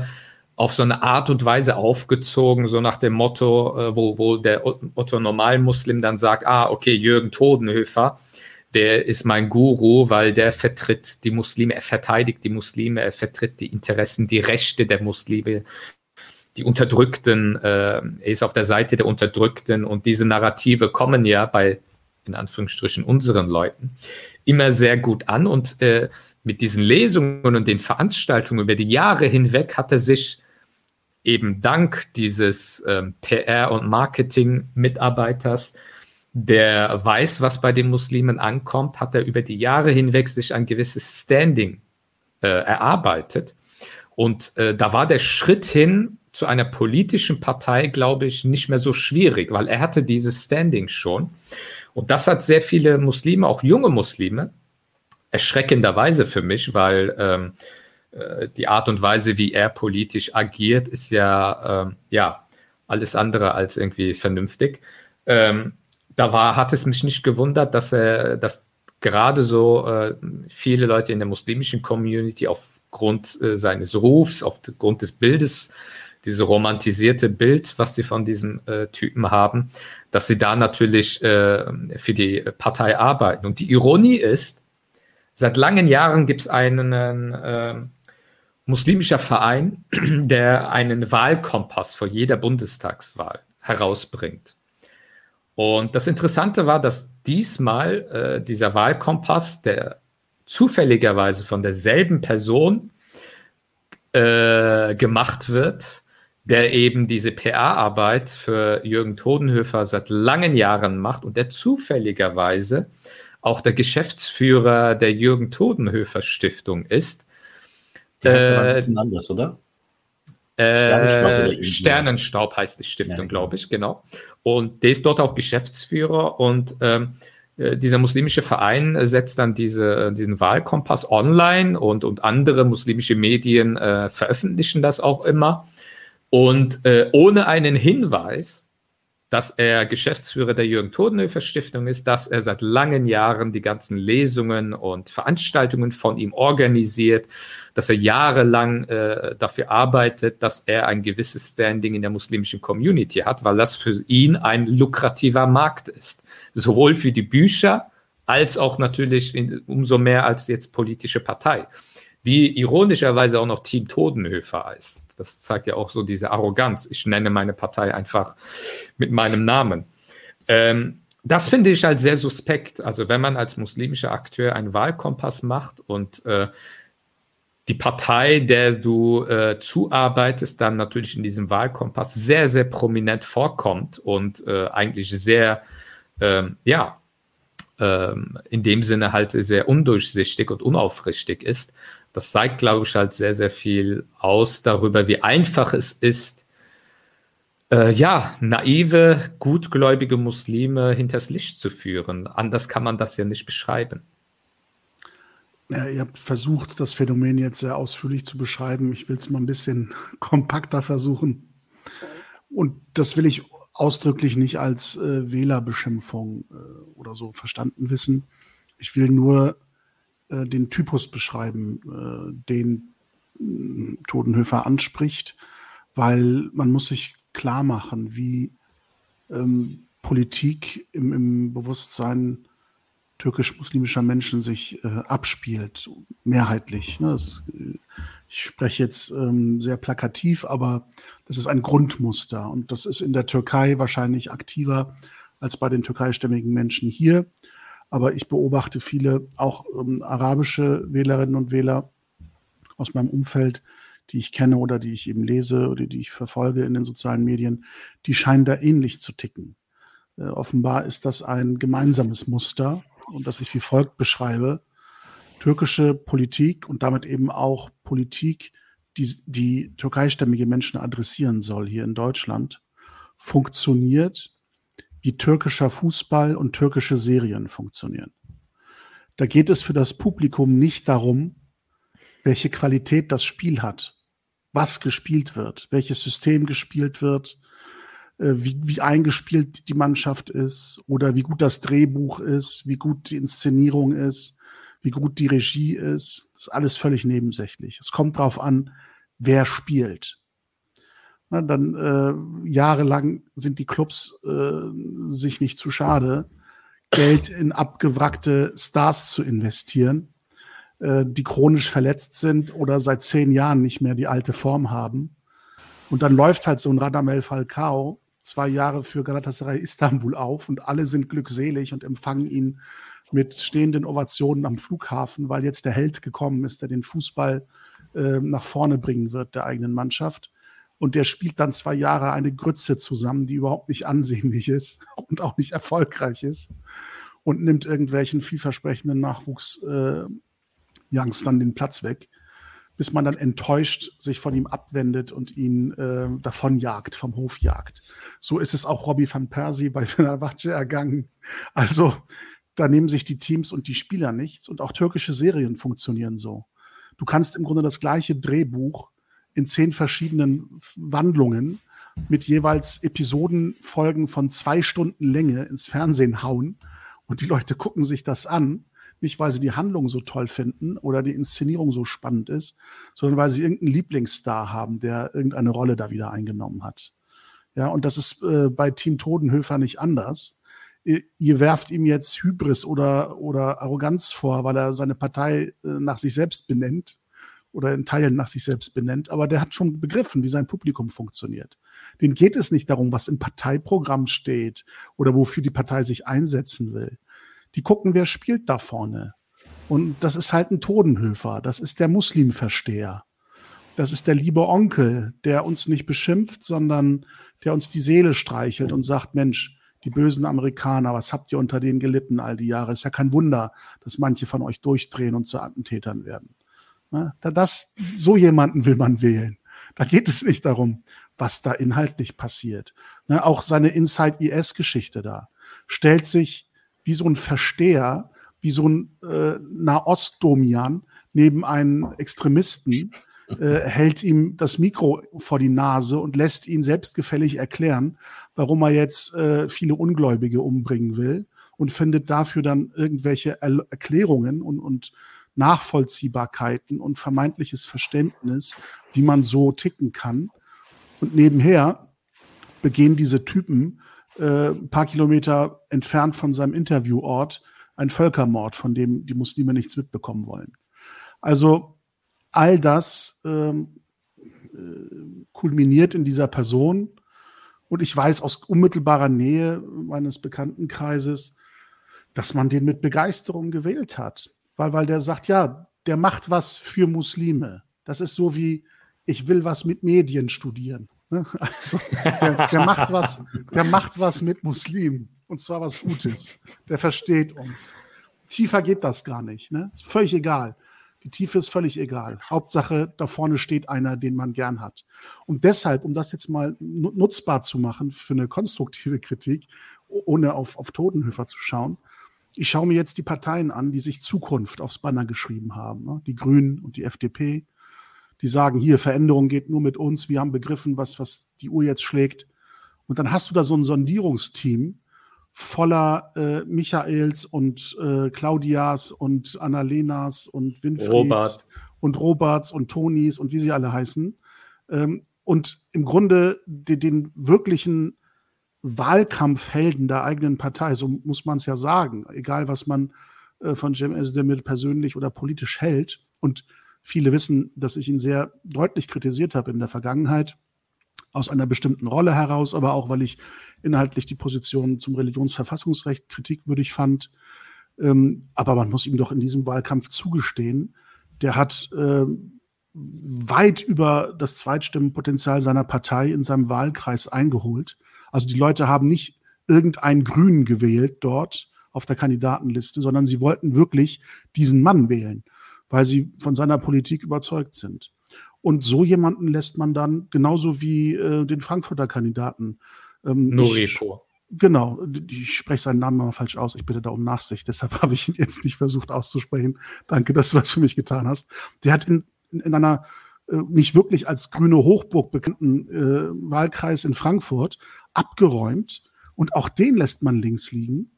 auf so eine Art und Weise aufgezogen, so nach dem Motto, äh, wo, wo der Otto Normalmuslim dann sagt, ah, okay, Jürgen Todenhöfer, der ist mein Guru, weil der vertritt die Muslime, er verteidigt die Muslime, er vertritt die Interessen, die Rechte der Muslime, die Unterdrückten, äh, er ist auf der Seite der Unterdrückten und diese Narrative kommen ja bei, in Anführungsstrichen, unseren Leuten immer sehr gut an und äh, mit diesen Lesungen und den Veranstaltungen über die Jahre hinweg hat er sich eben dank dieses ähm, PR- und Marketing-Mitarbeiters, der weiß, was bei den Muslimen ankommt, hat er über die Jahre hinweg sich ein gewisses Standing äh, erarbeitet. Und äh, da war der Schritt hin zu einer politischen Partei, glaube ich, nicht mehr so schwierig, weil er hatte dieses Standing schon. Und das hat sehr viele Muslime, auch junge Muslime, erschreckenderweise für mich, weil ähm, äh, die Art und Weise, wie er politisch agiert, ist ja, äh, ja alles andere als irgendwie vernünftig. Ähm, da war, hat es mich nicht gewundert, dass er, dass gerade so äh, viele Leute in der muslimischen Community aufgrund äh, seines Rufs, aufgrund des Bildes diese romantisierte Bild, was sie von diesem äh, Typen haben, dass sie da natürlich äh, für die Partei arbeiten. Und die Ironie ist, seit langen Jahren gibt es einen äh, muslimischer Verein, der einen Wahlkompass vor jeder Bundestagswahl herausbringt. Und das Interessante war, dass diesmal äh, dieser Wahlkompass, der zufälligerweise von derselben Person äh, gemacht wird, der eben diese PA-Arbeit für Jürgen Todenhöfer seit langen Jahren macht und der zufälligerweise auch der Geschäftsführer der Jürgen Todenhöfer Stiftung ist. Der heißt aber ein bisschen äh, anders, oder? Sternenstaub, Sternenstaub heißt die Stiftung, ja, glaube ich, genau. Und der ist dort auch Geschäftsführer und ähm, äh, dieser muslimische Verein setzt dann diese, diesen Wahlkompass online und, und andere muslimische Medien äh, veröffentlichen das auch immer. Und äh, ohne einen Hinweis, dass er Geschäftsführer der Jürgen Todenhöfer Stiftung ist, dass er seit langen Jahren die ganzen Lesungen und Veranstaltungen von ihm organisiert, dass er jahrelang äh, dafür arbeitet, dass er ein gewisses Standing in der muslimischen Community hat, weil das für ihn ein lukrativer Markt ist. Sowohl für die Bücher als auch natürlich in, umso mehr als jetzt politische Partei die ironischerweise auch noch Team Todenhöfer heißt. Das zeigt ja auch so diese Arroganz. Ich nenne meine Partei einfach mit meinem Namen. Ähm, das finde ich halt sehr suspekt. Also wenn man als muslimischer Akteur einen Wahlkompass macht und äh, die Partei, der du äh, zuarbeitest, dann natürlich in diesem Wahlkompass sehr, sehr prominent vorkommt und äh, eigentlich sehr, ähm, ja, ähm, in dem Sinne halt sehr undurchsichtig und unaufrichtig ist, das zeigt, glaube ich, halt sehr, sehr viel aus darüber, wie einfach es ist, äh, ja, naive, gutgläubige Muslime hinters Licht zu führen. Anders kann man das ja nicht beschreiben. Ja, ihr habt versucht, das Phänomen jetzt sehr ausführlich zu beschreiben. Ich will es mal ein bisschen kompakter versuchen. Und das will ich ausdrücklich nicht als äh, Wählerbeschimpfung äh, oder so verstanden wissen. Ich will nur äh, den Typus beschreiben, äh, den äh, Todenhöfer anspricht, weil man muss sich klar machen, wie ähm, Politik im, im Bewusstsein türkisch-muslimischer Menschen sich äh, abspielt, mehrheitlich. Ne? Das, äh, ich spreche jetzt ähm, sehr plakativ, aber das ist ein Grundmuster und das ist in der Türkei wahrscheinlich aktiver als bei den türkeistämmigen Menschen hier. Aber ich beobachte viele auch ähm, arabische Wählerinnen und Wähler aus meinem Umfeld, die ich kenne oder die ich eben lese oder die ich verfolge in den sozialen Medien, die scheinen da ähnlich zu ticken. Äh, offenbar ist das ein gemeinsames Muster und das ich wie folgt beschreibe. Türkische Politik und damit eben auch Politik, die, die türkeistämmige Menschen adressieren soll hier in Deutschland, funktioniert, wie türkischer Fußball und türkische Serien funktionieren. Da geht es für das Publikum nicht darum, welche Qualität das Spiel hat, was gespielt wird, welches System gespielt wird, äh, wie, wie eingespielt die Mannschaft ist oder wie gut das Drehbuch ist, wie gut die Inszenierung ist, wie gut die Regie ist. Das ist alles völlig nebensächlich. Es kommt darauf an, wer spielt. Na, dann äh, jahrelang sind die Clubs äh, sich nicht zu schade, Geld in abgewrackte Stars zu investieren, äh, die chronisch verletzt sind oder seit zehn Jahren nicht mehr die alte Form haben. Und dann läuft halt so ein Radamel Falcao zwei Jahre für Galatasaray Istanbul auf und alle sind glückselig und empfangen ihn mit stehenden Ovationen am Flughafen, weil jetzt der Held gekommen ist, der den Fußball äh, nach vorne bringen wird der eigenen Mannschaft. Und der spielt dann zwei Jahre eine Grütze zusammen, die überhaupt nicht ansehnlich ist und auch nicht erfolgreich ist. Und nimmt irgendwelchen vielversprechenden Nachwuchs-Youngstern äh, den Platz weg, bis man dann enttäuscht sich von ihm abwendet und ihn äh, davonjagt, vom Hof jagt. So ist es auch Robbie van Persie bei Fenerbahce ergangen. Also da nehmen sich die Teams und die Spieler nichts und auch türkische Serien funktionieren so. Du kannst im Grunde das gleiche Drehbuch in zehn verschiedenen Wandlungen mit jeweils Episodenfolgen von zwei Stunden Länge ins Fernsehen hauen und die Leute gucken sich das an, nicht weil sie die Handlung so toll finden oder die Inszenierung so spannend ist, sondern weil sie irgendeinen Lieblingsstar haben, der irgendeine Rolle da wieder eingenommen hat. Ja, und das ist äh, bei Team Todenhöfer nicht anders. Ihr, ihr, werft ihm jetzt Hybris oder, oder Arroganz vor, weil er seine Partei äh, nach sich selbst benennt oder in Teilen nach sich selbst benennt, aber der hat schon begriffen, wie sein Publikum funktioniert. Den geht es nicht darum, was im Parteiprogramm steht oder wofür die Partei sich einsetzen will. Die gucken, wer spielt da vorne. Und das ist halt ein Todenhöfer, das ist der Muslimversteher. Das ist der liebe Onkel, der uns nicht beschimpft, sondern der uns die Seele streichelt und sagt, Mensch, die bösen Amerikaner, was habt ihr unter denen gelitten all die Jahre? Ist ja kein Wunder, dass manche von euch durchdrehen und zu Attentätern werden. Ne? Das, so jemanden will man wählen. Da geht es nicht darum, was da inhaltlich passiert. Ne? Auch seine Inside-IS-Geschichte da stellt sich wie so ein Versteher, wie so ein äh, Nahost-Domian neben einen Extremisten, äh, hält ihm das Mikro vor die Nase und lässt ihn selbstgefällig erklären, warum er jetzt äh, viele Ungläubige umbringen will und findet dafür dann irgendwelche er Erklärungen und, und Nachvollziehbarkeiten und vermeintliches Verständnis, wie man so ticken kann. Und nebenher begehen diese Typen äh, ein paar Kilometer entfernt von seinem Interviewort einen Völkermord, von dem die Muslime nichts mitbekommen wollen. Also all das ähm, äh, kulminiert in dieser Person. Und ich weiß aus unmittelbarer Nähe meines Bekanntenkreises, dass man den mit Begeisterung gewählt hat weil, weil der sagt, ja, der macht was für Muslime. Das ist so wie, ich will was mit Medien studieren. Also, der, der, macht was, der macht was mit Muslimen. Und zwar was Gutes. Der versteht uns. Tiefer geht das gar nicht. Ne? Ist völlig egal. Die Tiefe ist völlig egal. Hauptsache, da vorne steht einer, den man gern hat. Und deshalb, um das jetzt mal nutzbar zu machen für eine konstruktive Kritik, ohne auf, auf Totenhöfer zu schauen, ich schaue mir jetzt die Parteien an, die sich Zukunft aufs Banner geschrieben haben. Ne? Die Grünen und die FDP. Die sagen, hier, Veränderung geht nur mit uns. Wir haben begriffen, was, was die Uhr jetzt schlägt. Und dann hast du da so ein Sondierungsteam voller äh, Michaels und äh, Claudias und Annalenas und Winfrieds Robert. und Roberts und Tonis und wie sie alle heißen. Ähm, und im Grunde den, den wirklichen Wahlkampfhelden der eigenen Partei, so muss man es ja sagen, egal was man äh, von Cem Özdemir persönlich oder politisch hält. Und viele wissen, dass ich ihn sehr deutlich kritisiert habe in der Vergangenheit, aus einer bestimmten Rolle heraus, aber auch, weil ich inhaltlich die Position zum Religionsverfassungsrecht kritikwürdig fand. Ähm, aber man muss ihm doch in diesem Wahlkampf zugestehen, der hat äh, weit über das Zweitstimmenpotenzial seiner Partei in seinem Wahlkreis eingeholt. Also die Leute haben nicht irgendeinen Grünen gewählt dort auf der Kandidatenliste, sondern sie wollten wirklich diesen Mann wählen, weil sie von seiner Politik überzeugt sind. Und so jemanden lässt man dann genauso wie äh, den Frankfurter Kandidaten. Ähm, Norepo. Genau, ich spreche seinen Namen mal falsch aus. Ich bitte da um Nachsicht. Deshalb habe ich ihn jetzt nicht versucht auszusprechen. Danke, dass du das für mich getan hast. Der hat in, in, in einer äh, nicht wirklich als grüne Hochburg bekannten äh, Wahlkreis in Frankfurt abgeräumt. Und auch den lässt man links liegen.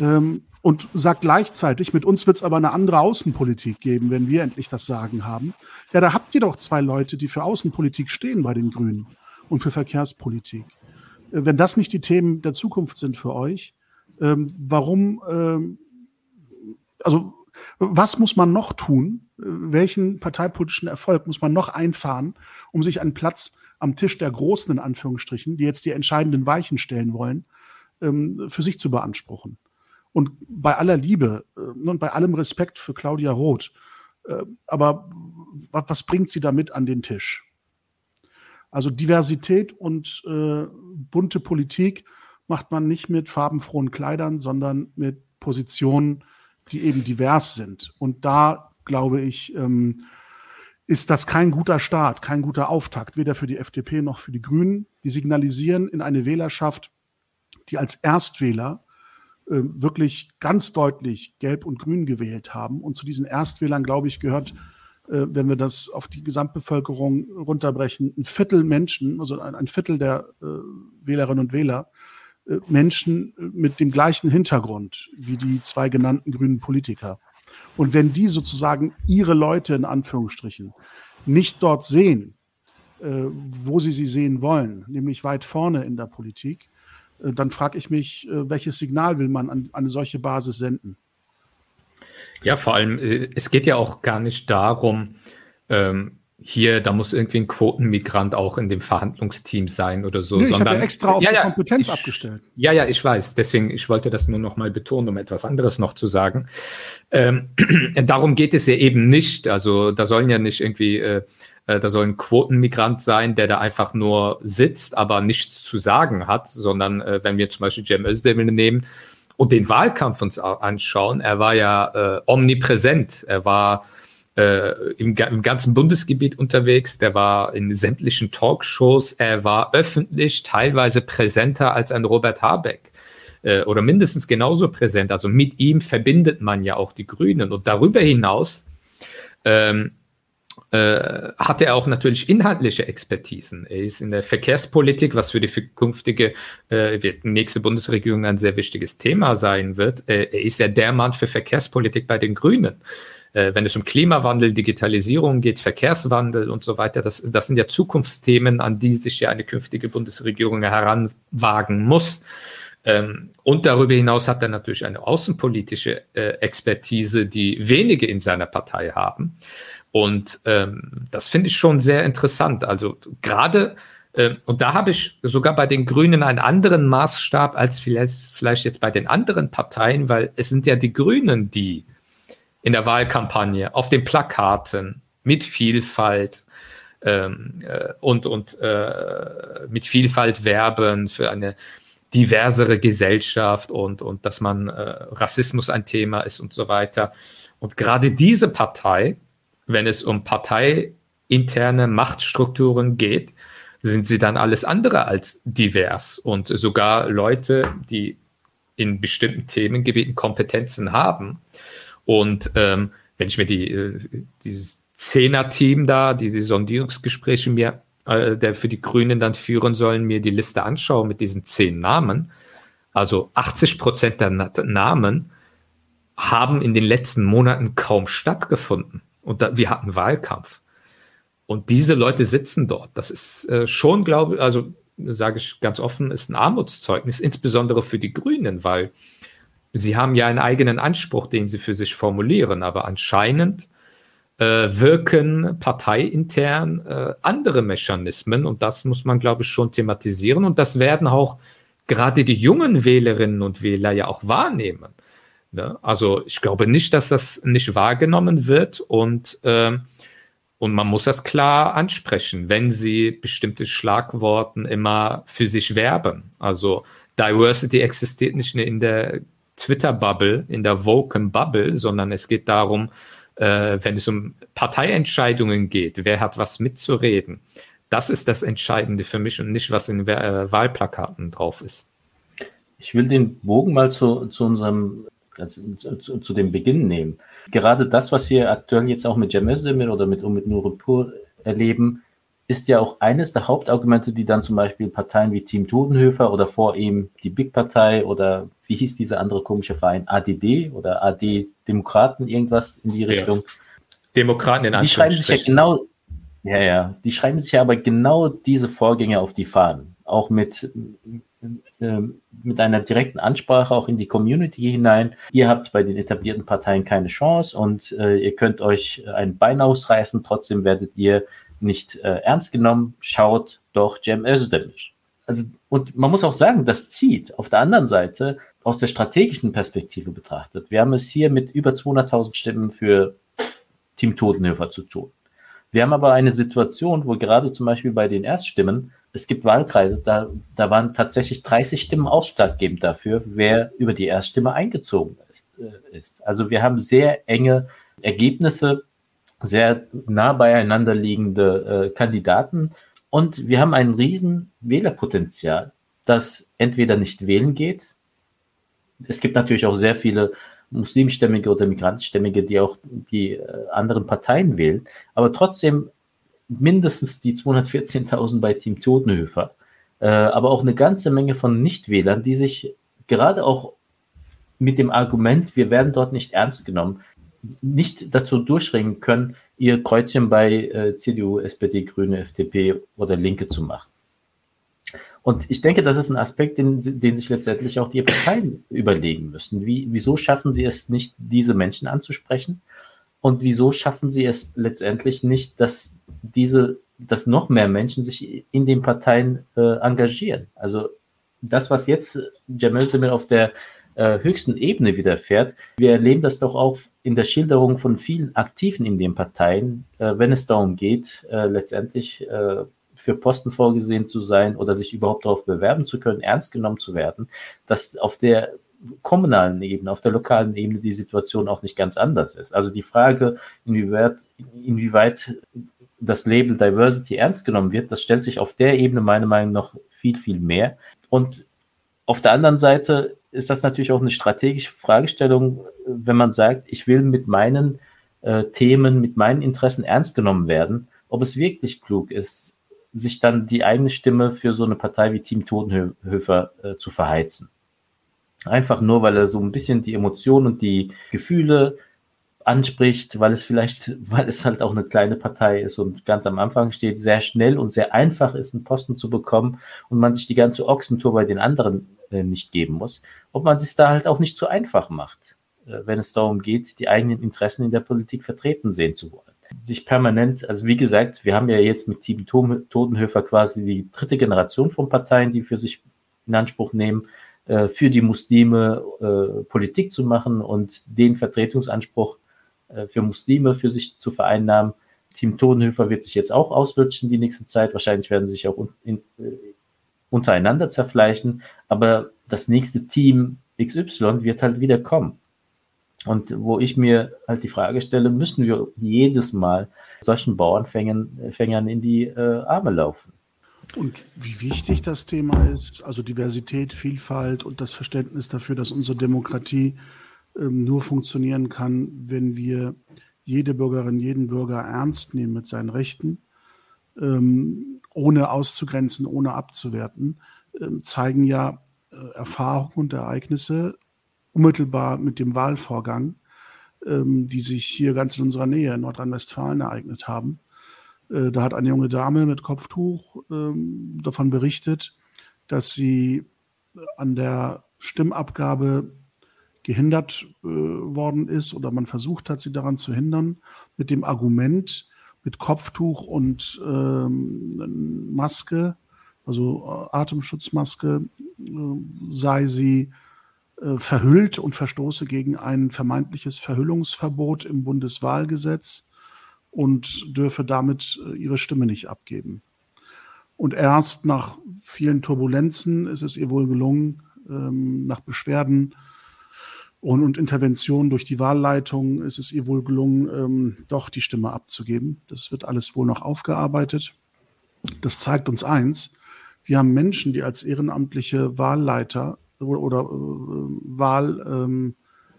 Ähm, und sagt gleichzeitig, mit uns wird es aber eine andere Außenpolitik geben, wenn wir endlich das Sagen haben. Ja, da habt ihr doch zwei Leute, die für Außenpolitik stehen bei den Grünen und für Verkehrspolitik. Äh, wenn das nicht die Themen der Zukunft sind für euch, ähm, warum, ähm, also was muss man noch tun? Äh, welchen parteipolitischen Erfolg muss man noch einfahren, um sich einen Platz am Tisch der Großen, in Anführungsstrichen, die jetzt die entscheidenden Weichen stellen wollen, ähm, für sich zu beanspruchen? Und bei aller Liebe äh, und bei allem Respekt für Claudia Roth, äh, aber was bringt sie damit an den Tisch? Also Diversität und äh, bunte Politik macht man nicht mit farbenfrohen Kleidern, sondern mit Positionen, die eben divers sind. Und da glaube ich, ähm, ist das kein guter Start, kein guter Auftakt, weder für die FDP noch für die Grünen. Die signalisieren in eine Wählerschaft, die als Erstwähler äh, wirklich ganz deutlich Gelb und Grün gewählt haben. Und zu diesen Erstwählern, glaube ich, gehört, äh, wenn wir das auf die Gesamtbevölkerung runterbrechen, ein Viertel Menschen, also ein, ein Viertel der äh, Wählerinnen und Wähler, äh, Menschen mit dem gleichen Hintergrund wie die zwei genannten grünen Politiker. Und wenn die sozusagen ihre Leute in Anführungsstrichen nicht dort sehen, äh, wo sie sie sehen wollen, nämlich weit vorne in der Politik, äh, dann frage ich mich, äh, welches Signal will man an, eine solche Basis senden? Ja, vor allem, äh, es geht ja auch gar nicht darum, ähm, hier, da muss irgendwie ein Quotenmigrant auch in dem Verhandlungsteam sein oder so. Nee, ich habe ja extra auf ja, die Kompetenz ich, abgestellt. Ja, ja, ich weiß. Deswegen, ich wollte das nur noch mal betonen, um etwas anderes noch zu sagen. Ähm, darum geht es ja eben nicht. Also da sollen ja nicht irgendwie äh, äh, da soll ein Quotenmigrant sein, der da einfach nur sitzt, aber nichts zu sagen hat, sondern äh, wenn wir zum Beispiel Cem Özdemir nehmen und den Wahlkampf uns anschauen, er war ja äh, omnipräsent, er war äh, im, im, ganzen Bundesgebiet unterwegs, der war in sämtlichen Talkshows, er war öffentlich teilweise präsenter als ein Robert Habeck äh, oder mindestens genauso präsent. Also mit ihm verbindet man ja auch die Grünen und darüber hinaus ähm, äh, hat er auch natürlich inhaltliche Expertisen. Er ist in der Verkehrspolitik, was für die künftige äh, nächste Bundesregierung ein sehr wichtiges Thema sein wird. Äh, er ist ja der Mann für Verkehrspolitik bei den Grünen. Äh, wenn es um Klimawandel, Digitalisierung geht, Verkehrswandel und so weiter, das, das sind ja Zukunftsthemen, an die sich ja eine künftige Bundesregierung heranwagen muss. Ähm, und darüber hinaus hat er natürlich eine außenpolitische äh, Expertise, die wenige in seiner Partei haben. Und ähm, das finde ich schon sehr interessant. Also gerade, äh, und da habe ich sogar bei den Grünen einen anderen Maßstab als vielleicht, vielleicht jetzt bei den anderen Parteien, weil es sind ja die Grünen, die in der Wahlkampagne auf den Plakaten mit Vielfalt ähm, äh, und, und äh, mit Vielfalt werben für eine diversere Gesellschaft und, und dass man äh, Rassismus ein Thema ist und so weiter. Und gerade diese Partei, wenn es um parteiinterne Machtstrukturen geht, sind sie dann alles andere als divers und sogar Leute, die in bestimmten Themengebieten Kompetenzen haben. Und ähm, wenn ich mir die, äh, dieses Zehner-Team da, diese Sondierungsgespräche mir, äh, der für die Grünen dann führen sollen, mir die Liste anschaue mit diesen zehn Namen, also 80 Prozent der Namen haben in den letzten Monaten kaum stattgefunden. Und da, wir hatten Wahlkampf. Und diese Leute sitzen dort. Das ist äh, schon, glaube ich, also sage ich ganz offen, ist ein Armutszeugnis, insbesondere für die Grünen, weil sie haben ja einen eigenen Anspruch, den sie für sich formulieren. Aber anscheinend äh, wirken parteiintern äh, andere Mechanismen. Und das muss man, glaube ich, schon thematisieren. Und das werden auch gerade die jungen Wählerinnen und Wähler ja auch wahrnehmen. Ne? Also ich glaube nicht, dass das nicht wahrgenommen wird und, äh, und man muss das klar ansprechen, wenn sie bestimmte Schlagworten immer für sich werben. Also Diversity existiert nicht in der Twitter-Bubble, in der Woken-Bubble, sondern es geht darum, äh, wenn es um Parteientscheidungen geht, wer hat was mitzureden. Das ist das Entscheidende für mich und nicht, was in äh, Wahlplakaten drauf ist. Ich will den Bogen mal zu, zu unserem, also zu, zu, dem Beginn nehmen. Gerade das, was wir aktuell jetzt auch mit Cem Özdemir oder mit, mit Nuripur erleben, ist ja auch eines der Hauptargumente, die dann zum Beispiel Parteien wie Team Todenhöfer oder vor ihm die Big Partei oder wie hieß dieser andere komische Verein, ADD oder AD Demokraten, irgendwas in die Richtung. Ja. Demokraten in Die schreiben sich ja genau, ja, ja, die schreiben sich ja aber genau diese Vorgänge auf die Fahnen. Auch mit, äh, mit einer direkten Ansprache auch in die Community hinein. Ihr habt bei den etablierten Parteien keine Chance und äh, ihr könnt euch ein Bein ausreißen, trotzdem werdet ihr nicht äh, ernst genommen, schaut doch Cem Özdemir. Also, und man muss auch sagen, das zieht. Auf der anderen Seite, aus der strategischen Perspektive betrachtet, wir haben es hier mit über 200.000 Stimmen für Team Totenhöfer zu tun. Wir haben aber eine Situation, wo gerade zum Beispiel bei den Erststimmen, es gibt Wahlkreise, da, da waren tatsächlich 30 Stimmen ausschlaggebend dafür, wer über die Erststimme eingezogen ist. Äh, ist. Also wir haben sehr enge Ergebnisse sehr nah beieinander liegende äh, Kandidaten. Und wir haben ein riesen Wählerpotenzial, das entweder nicht wählen geht. Es gibt natürlich auch sehr viele muslimstämmige oder migrantischstämmige, die auch die äh, anderen Parteien wählen. Aber trotzdem mindestens die 214.000 bei Team Totenhöfer. Äh, aber auch eine ganze Menge von Nichtwählern, die sich gerade auch mit dem Argument, wir werden dort nicht ernst genommen, nicht dazu durchringen können, ihr Kreuzchen bei äh, CDU, SPD, Grüne, FDP oder Linke zu machen. Und ich denke, das ist ein Aspekt, den, den sich letztendlich auch die Parteien überlegen müssen. Wie, wieso schaffen sie es nicht, diese Menschen anzusprechen? Und wieso schaffen sie es letztendlich nicht, dass diese, dass noch mehr Menschen sich in den Parteien äh, engagieren? Also das, was jetzt Jamel Demir auf der äh, höchsten Ebene widerfährt. Wir erleben das doch auch in der Schilderung von vielen Aktiven in den Parteien, äh, wenn es darum geht, äh, letztendlich äh, für Posten vorgesehen zu sein oder sich überhaupt darauf bewerben zu können, ernst genommen zu werden, dass auf der kommunalen Ebene, auf der lokalen Ebene die Situation auch nicht ganz anders ist. Also die Frage, inwieweit, inwieweit das Label Diversity ernst genommen wird, das stellt sich auf der Ebene meiner Meinung nach viel, viel mehr. Und auf der anderen Seite ist das natürlich auch eine strategische Fragestellung, wenn man sagt, ich will mit meinen äh, Themen, mit meinen Interessen ernst genommen werden, ob es wirklich klug ist, sich dann die eigene Stimme für so eine Partei wie Team Totenhöfer äh, zu verheizen. Einfach nur, weil er so ein bisschen die Emotionen und die Gefühle anspricht, weil es vielleicht, weil es halt auch eine kleine Partei ist und ganz am Anfang steht, sehr schnell und sehr einfach ist, einen Posten zu bekommen und man sich die ganze Ochsentour bei den anderen äh, nicht geben muss, ob man sich da halt auch nicht zu einfach macht, äh, wenn es darum geht, die eigenen Interessen in der Politik vertreten sehen zu wollen. Sich permanent, also wie gesagt, wir haben ja jetzt mit Team Totenhöfer quasi die dritte Generation von Parteien, die für sich in Anspruch nehmen, äh, für die Muslime Politik zu machen und den Vertretungsanspruch für Muslime für sich zu vereinnahmen. Team Totenhöfer wird sich jetzt auch auslutschen die nächste Zeit. Wahrscheinlich werden sie sich auch in, untereinander zerfleischen, aber das nächste Team XY wird halt wieder kommen. Und wo ich mir halt die Frage stelle, müssen wir jedes Mal solchen Bauernfängern in die äh, Arme laufen? Und wie wichtig das Thema ist, also Diversität, Vielfalt und das Verständnis dafür, dass unsere Demokratie ähm, nur funktionieren kann, wenn wir jede Bürgerin, jeden Bürger ernst nehmen mit seinen Rechten, ähm, ohne auszugrenzen, ohne abzuwerten, äh, zeigen ja äh, Erfahrungen und Ereignisse unmittelbar mit dem Wahlvorgang, ähm, die sich hier ganz in unserer Nähe in Nordrhein-Westfalen ereignet haben. Äh, da hat eine junge Dame mit Kopftuch ähm, davon berichtet, dass sie an der Stimmabgabe gehindert äh, worden ist oder man versucht hat, sie daran zu hindern, mit dem Argument, mit Kopftuch und ähm, Maske, also äh, Atemschutzmaske, äh, sei sie äh, verhüllt und verstoße gegen ein vermeintliches Verhüllungsverbot im Bundeswahlgesetz und dürfe damit äh, ihre Stimme nicht abgeben. Und erst nach vielen Turbulenzen ist es ihr wohl gelungen, ähm, nach Beschwerden Und, und Intervention durch die Wahlleitung ist es ihr wohl gelungen, ähm, doch die Stimme abzugeben. Das wird alles wohl noch aufgearbeitet. Das zeigt uns eins. Wir haben Menschen, die als ehrenamtliche Wahlleiter oder, äh, Wahl, ähm,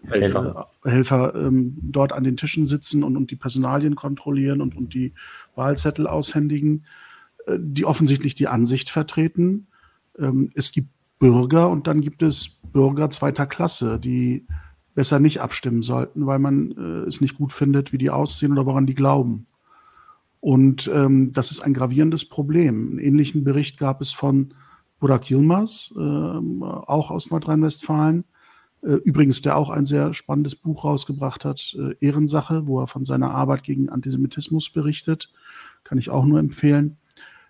Helfer, äh, ähm, dort an den Tischen sitzen und, und die Personalien kontrollieren und, und die Wahlzettel aushändigen, äh, die offensichtlich die Ansicht vertreten. Ähm, es gibt Bürger und dann gibt es Bürger zweiter Klasse, die besser nicht abstimmen sollten, weil man äh, es nicht gut findet, wie die aussehen oder woran die glauben. Und ähm, das ist ein gravierendes Problem. Einen ähnlichen Bericht gab es von Burak Yilmaz, äh, auch aus Nordrhein-Westfalen, äh, übrigens, der auch ein sehr spannendes Buch rausgebracht hat, äh, Ehrensache, wo er von seiner Arbeit gegen Antisemitismus berichtet. Kann ich auch nur empfehlen.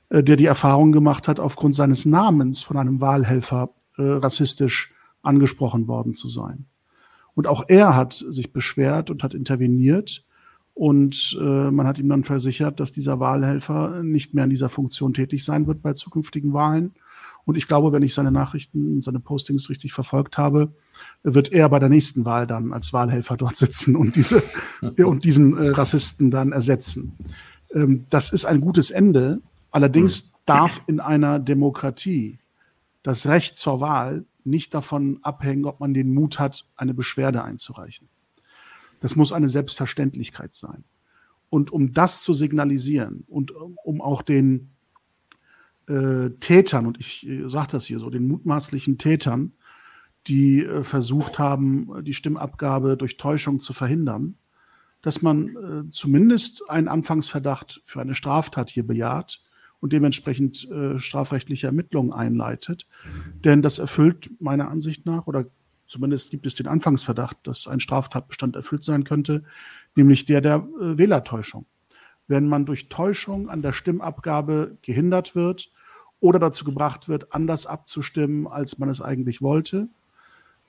Äh, der die Erfahrung gemacht hat, aufgrund seines Namens von einem Wahlhelfer rassistisch angesprochen worden zu sein. Und auch er hat sich beschwert und hat interveniert. Und äh, man hat ihm dann versichert, dass dieser Wahlhelfer nicht mehr in dieser Funktion tätig sein wird bei zukünftigen Wahlen. Und ich glaube, wenn ich seine Nachrichten, seine Postings richtig verfolgt habe, wird er bei der nächsten Wahl dann als Wahlhelfer dort sitzen und diese und diesen äh, Rassisten dann ersetzen. Ähm, das ist ein gutes Ende. Allerdings darf in einer Demokratie das Recht zur Wahl nicht davon abhängen, ob man den Mut hat, eine Beschwerde einzureichen. Das muss eine Selbstverständlichkeit sein. Und um das zu signalisieren und um auch den äh, Tätern, und ich äh, sage das hier so, den mutmaßlichen Tätern, die äh, versucht haben, die Stimmabgabe durch Täuschung zu verhindern, dass man äh, zumindest einen Anfangsverdacht für eine Straftat hier bejaht und dementsprechend äh, strafrechtliche Ermittlungen einleitet. Denn das erfüllt meiner Ansicht nach, oder zumindest gibt es den Anfangsverdacht, dass ein Straftatbestand erfüllt sein könnte, nämlich der der äh, Wählertäuschung. Wenn man durch Täuschung an der Stimmabgabe gehindert wird, oder dazu gebracht wird, anders abzustimmen, als man es eigentlich wollte,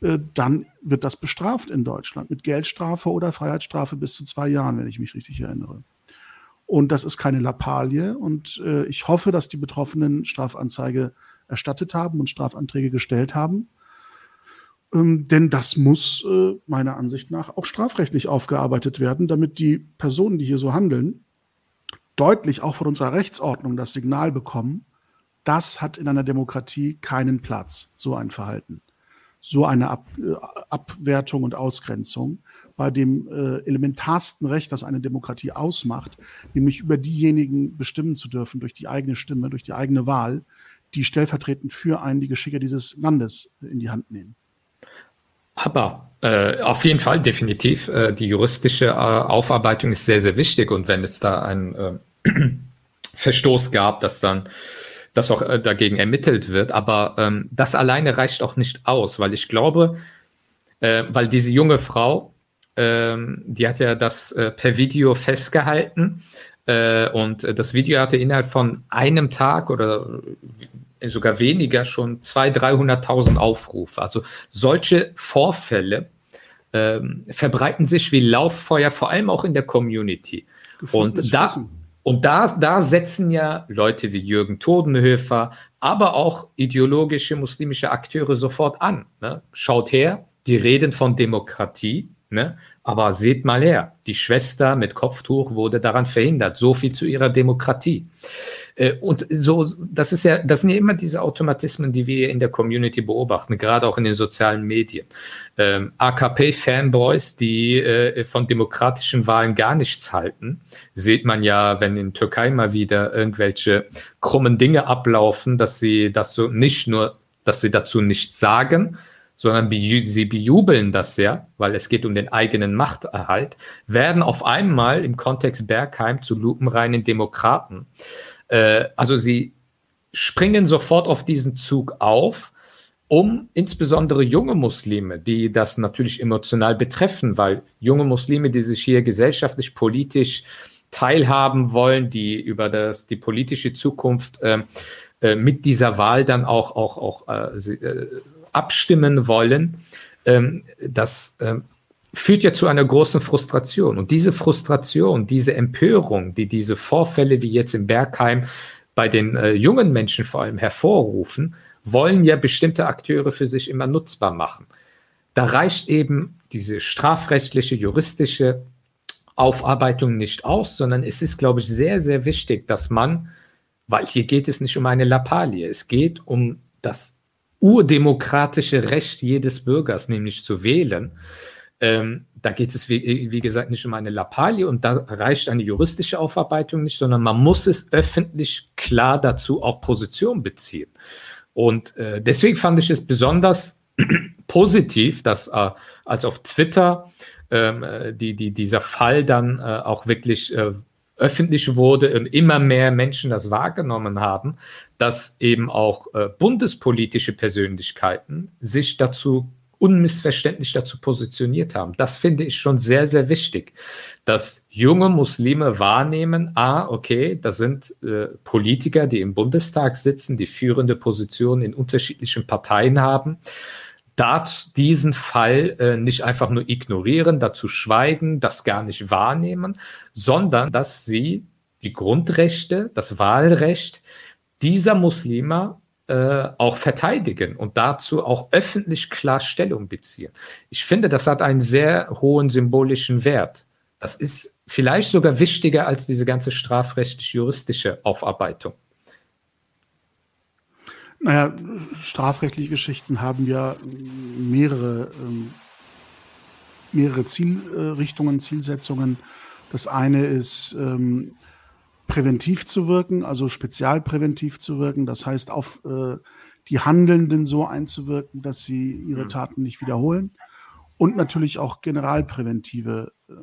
äh, dann wird das bestraft in Deutschland mit Geldstrafe oder Freiheitsstrafe bis zu zwei Jahren, wenn ich mich richtig erinnere. Und das ist keine Lappalie. Und äh, ich hoffe, dass die Betroffenen Strafanzeige erstattet haben und Strafanträge gestellt haben. Ähm, denn das muss äh, meiner Ansicht nach auch strafrechtlich aufgearbeitet werden, damit die Personen, die hier so handeln, deutlich auch von unserer Rechtsordnung das Signal bekommen, das hat in einer Demokratie keinen Platz, so ein Verhalten. So eine Ab äh, Abwertung und Ausgrenzung bei dem äh, elementarsten Recht, das eine Demokratie ausmacht, nämlich über diejenigen bestimmen zu dürfen durch die eigene Stimme, durch die eigene Wahl, die stellvertretend für einen die Geschicke dieses Landes in die Hand nehmen. Aber äh, auf jeden Fall, definitiv. Äh, die juristische äh, Aufarbeitung ist sehr, sehr wichtig. Und wenn es da einen äh, Verstoß gab, dass dann dass auch äh, dagegen ermittelt wird. Aber ähm, das alleine reicht auch nicht aus, weil ich glaube, äh, weil diese junge Frau, ähm, die hat ja das äh, per Video festgehalten äh, und das Video hatte innerhalb von einem Tag oder sogar weniger schon 200.000, 300.000 Aufrufe. Also solche Vorfälle ähm, verbreiten sich wie Lauffeuer, vor allem auch in der Community. und da, wissen. Und da, da setzen ja Leute wie Jürgen Todenhöfer, aber auch ideologische muslimische Akteure sofort an. Ne? Schaut her, die reden von Demokratie, ne? aber seht mal her, die Schwester mit Kopftuch wurde daran verhindert. So viel zu ihrer Demokratie. Äh, und so, das ist ja, das sind ja immer diese Automatismen, die wir in der Community beobachten, gerade auch in den sozialen Medien. Ähm, AKP-Fanboys, die äh, von demokratischen Wahlen gar nichts halten, sieht man ja, wenn in Türkei mal wieder irgendwelche krummen Dinge ablaufen, dass sie das so nicht nur, dass sie dazu nichts sagen, sondern sie bejubeln das ja, weil es geht um den eigenen Machterhalt, werden auf einmal im Kontext Bergheim zu lupenreinen Demokraten. Äh, also sie springen sofort auf diesen Zug auf, um insbesondere junge Muslime, die das natürlich emotional betreffen, weil junge Muslime, die sich hier gesellschaftlich, politisch teilhaben wollen, die über das, die politische Zukunft äh, äh, mit dieser Wahl dann auch, auch, auch äh, äh abstimmen wollen, ähm, das ähm, führt ja zu einer großen Frustration. Und diese Frustration, diese Empörung, die diese Vorfälle wie jetzt im Bergheim bei den äh, jungen Menschen vor allem hervorrufen, wollen ja bestimmte Akteure für sich immer nutzbar machen. da reicht eben diese strafrechtliche, juristische Aufarbeitung nicht aus, sondern es ist, glaube ich, sehr, sehr wichtig, dass man, weil hier geht es nicht um eine Lappalie, es geht um das urdemokratische Recht jedes Bürgers, nämlich zu wählen. Ähm, da geht es, wie, wie, gesagt, nicht um eine Lappalie und da reicht eine juristische Aufarbeitung nicht, sondern man muss es öffentlich klar dazu auch Position beziehen. Und äh, deswegen fand ich es besonders positiv, dass äh, als auf Twitter äh, die, die, dieser Fall dann äh, auch wirklich äh, öffentlich wurde und immer mehr Menschen das wahrgenommen haben, dass eben auch äh, bundespolitische Persönlichkeiten sich dazu unmissverständlich dazu positioniert haben. Das finde ich schon sehr, sehr wichtig, dass junge Muslime wahrnehmen, ah, okay, das sind äh, Politiker, die im Bundestag sitzen, die führende Positionen in unterschiedlichen Parteien haben dazu diesen Fall äh, nicht einfach nur ignorieren, dazu schweigen, das gar nicht wahrnehmen, sondern dass sie die Grundrechte, das Wahlrecht dieser Muslime äh, auch verteidigen und dazu auch öffentlich klar Stellung beziehen. Ich finde, das hat einen sehr hohen symbolischen Wert. Das ist vielleicht sogar wichtiger als diese ganze strafrechtlich-juristische Aufarbeitung. Naja, strafrechtliche Geschichten haben ja mehrere, ähm, mehrere Zielrichtungen, Zielsetzungen. Das eine ist, ähm, präventiv zu wirken, also spezialpräventiv zu wirken. Das heißt, auf äh, die Handelnden so einzuwirken, dass sie ihre mhm. Taten nicht wiederholen. Und natürlich auch generalpräventive äh,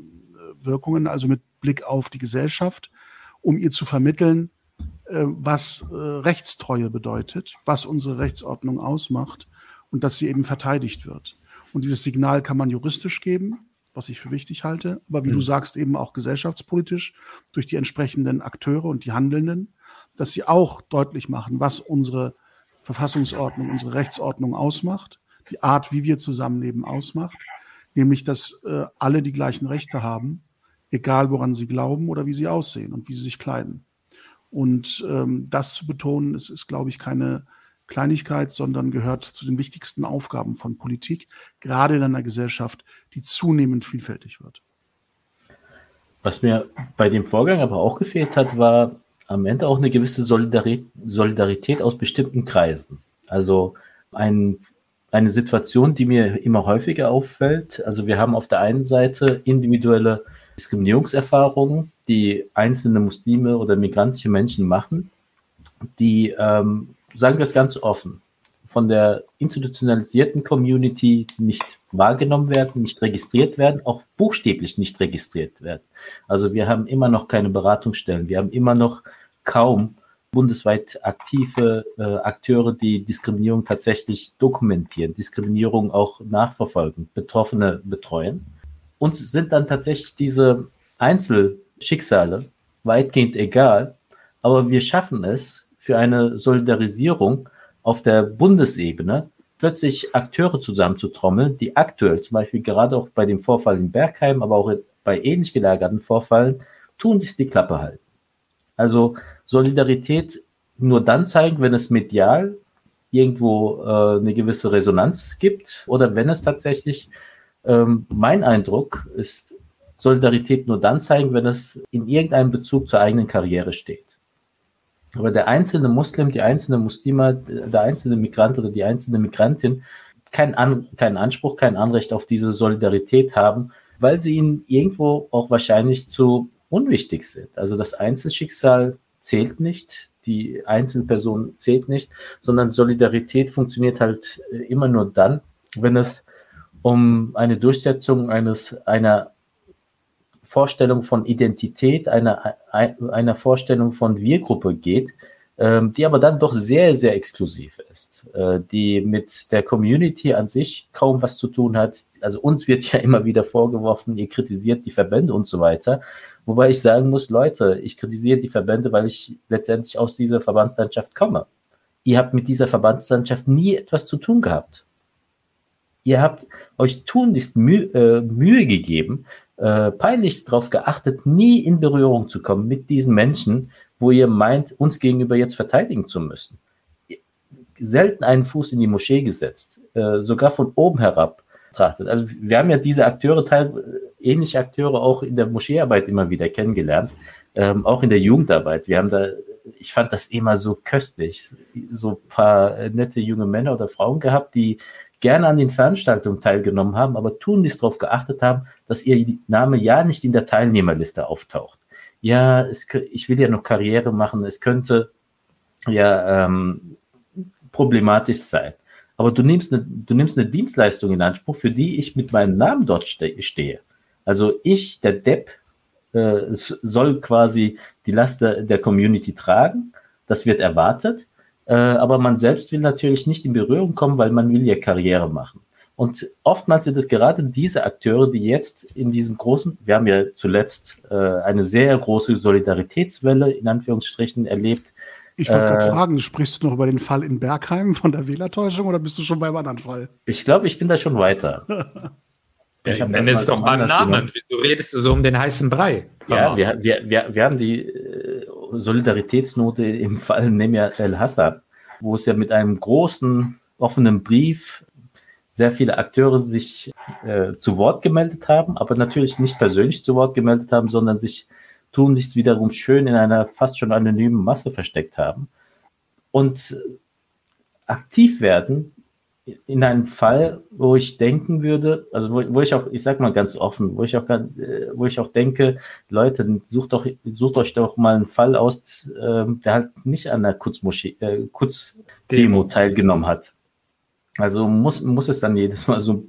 Wirkungen, also mit Blick auf die Gesellschaft, um ihr zu vermitteln, äh, was äh, Rechtstreue bedeutet, was unsere Rechtsordnung ausmacht und dass sie eben verteidigt wird. Und dieses Signal kann man juristisch geben, was ich für wichtig halte, aber wie mhm. du sagst, eben auch gesellschaftspolitisch durch die entsprechenden Akteure und die Handelnden, dass sie auch deutlich machen, was unsere Verfassungsordnung, unsere Rechtsordnung ausmacht, die Art, wie wir zusammenleben, ausmacht, nämlich dass äh, alle die gleichen Rechte haben, egal woran sie glauben oder wie sie aussehen und wie sie sich kleiden. Und ähm, das zu betonen, ist, ist, glaube ich, keine Kleinigkeit, sondern gehört zu den wichtigsten Aufgaben von Politik, gerade in einer Gesellschaft, die zunehmend vielfältig wird. Was mir bei dem Vorgang aber auch gefehlt hat, war am Ende auch eine gewisse Solidarität aus bestimmten Kreisen. Also ein, eine Situation, die mir immer häufiger auffällt. Also wir haben auf der einen Seite individuelle Diskriminierungserfahrungen, die einzelne Muslime oder migrantische Menschen machen, die, ähm, sagen wir es ganz offen, von der institutionalisierten Community nicht wahrgenommen werden, nicht registriert werden, auch buchstäblich nicht registriert werden. Also wir haben immer noch keine Beratungsstellen, wir haben immer noch kaum bundesweit aktive äh, Akteure, die Diskriminierung tatsächlich dokumentieren, Diskriminierung auch nachverfolgen, Betroffene betreuen. Uns sind dann tatsächlich diese Einzelschicksale weitgehend egal, aber wir schaffen es für eine Solidarisierung auf der Bundesebene plötzlich Akteure zusammenzutrommeln, die aktuell zum Beispiel gerade auch bei dem Vorfall in Bergheim, aber auch bei ähnlich gelagerten Vorfällen, tun dies die Klappe halten. Also Solidarität nur dann zeigen, wenn es medial irgendwo äh, eine gewisse Resonanz gibt oder wenn es tatsächlich, ähm, mein Eindruck ist, Solidarität nur dann zeigen, wenn es in irgendeinem Bezug zur eigenen Karriere steht. Aber der einzelne Muslim, die einzelne Muslima, der einzelne Migrant oder die einzelne Migrantin keinen, An keinen Anspruch, kein Anrecht auf diese Solidarität haben, weil sie ihnen irgendwo auch wahrscheinlich zu unwichtig sind. Also das Einzelschicksal zählt nicht, die Einzelperson zählt nicht, sondern Solidarität funktioniert halt immer nur dann, wenn es um eine Durchsetzung eines einer Vorstellung von Identität, einer, einer Vorstellung von Wir-Gruppe geht, ähm, die aber dann doch sehr, sehr exklusiv ist, äh, die mit der Community an sich kaum was zu tun hat. Also uns wird ja immer wieder vorgeworfen, ihr kritisiert die Verbände und so weiter. Wobei ich sagen muss, Leute, ich kritisiere die Verbände, weil ich letztendlich aus dieser Verbandslandschaft komme. Ihr habt mit dieser Verbandslandschaft nie etwas zu tun gehabt. Ihr habt euch tunlichst Mühe, äh, Mühe gegeben, äh, peinlichst darauf geachtet, nie in Berührung zu kommen mit diesen Menschen, wo ihr meint, uns gegenüber jetzt verteidigen zu müssen. Selten einen Fuß in die Moschee gesetzt, äh, sogar von oben herab betrachtet. Also wir haben ja diese Akteure, teil, ähnliche Akteure auch in der Moscheearbeit immer wieder kennengelernt, ähm, auch in der Jugendarbeit. Wir haben da, ich fand das immer so köstlich, so ein paar nette junge Männer oder Frauen gehabt, die gerne an den Veranstaltungen teilgenommen haben, aber tunlichst darauf geachtet haben, dass ihr Name ja nicht in der Teilnehmerliste auftaucht. Ja, es, ich will ja noch Karriere machen, es könnte ja ähm, problematisch sein. Aber du nimmst, eine, du nimmst eine Dienstleistung in Anspruch, für die ich mit meinem Namen dort ste stehe. Also ich, der Depp, äh, soll quasi die Last der, der Community tragen. Das wird erwartet. Äh, aber man selbst will natürlich nicht in Berührung kommen, weil man will ja Karriere machen. Und oftmals sind es gerade diese Akteure, die jetzt in diesem großen, wir haben ja zuletzt äh, eine sehr große Solidaritätswelle in Anführungsstrichen erlebt. Ich wollte äh, gerade fragen, sprichst du noch über den Fall in Bergheim von der Wählertäuschung oder bist du schon beim anderen Fall? Ich glaube, ich bin da schon weiter. ich ja, nenne es doch beim Namen. Du redest so um den heißen Brei. Ja, wir, wir, wir, wir haben die äh, Solidaritätsnote im Fall Nemir El-Hassan, wo es ja mit einem großen offenen Brief sehr viele Akteure sich äh, zu Wort gemeldet haben, aber natürlich nicht persönlich zu Wort gemeldet haben, sondern sich tunlichst wiederum schön in einer fast schon anonymen Masse versteckt haben. Und aktiv werden in einem Fall, wo ich denken würde, also wo, wo, ich auch, ich sag mal ganz offen, wo ich auch, äh, wo ich auch denke, Leute, sucht doch, sucht euch doch mal einen Fall aus, äh, der halt nicht an der Kutzmoschee, äh, Kutzdemo teilgenommen hat. Also muss, muss es dann jedes Mal so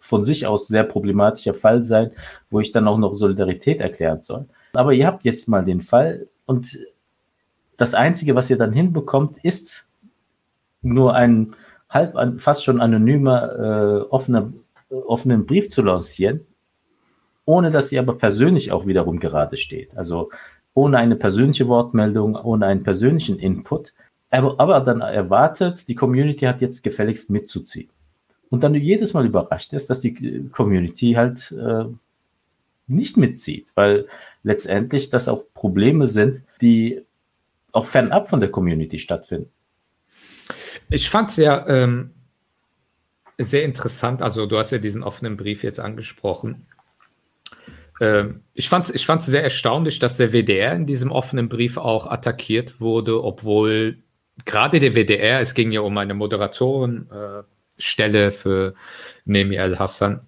von sich aus sehr problematischer Fall sein, wo ich dann auch noch Solidarität erklären soll. Aber ihr habt jetzt mal den Fall und das Einzige, was ihr dann hinbekommt, ist nur ein halb an, fast schon anonymer, äh, offener, offenen Brief zu lancieren, ohne dass sie aber persönlich auch wiederum gerade steht. Also ohne eine persönliche Wortmeldung, ohne einen persönlichen Input, aber, aber dann erwartet, die Community hat jetzt gefälligst mitzuziehen. Und dann jedes Mal überrascht ist, dass die Community halt äh, nicht mitzieht, weil letztendlich das auch Probleme sind, die auch fernab von der Community stattfinden. Ich fand es ja ähm, sehr interessant. Also, du hast ja diesen offenen Brief jetzt angesprochen. Ähm, ich fand es ich fand's sehr erstaunlich, dass der WDR in diesem offenen Brief auch attackiert wurde, obwohl gerade der WDR, es ging ja um eine Moderatorenstelle äh, für Nemi Al-Hassan. Ähm,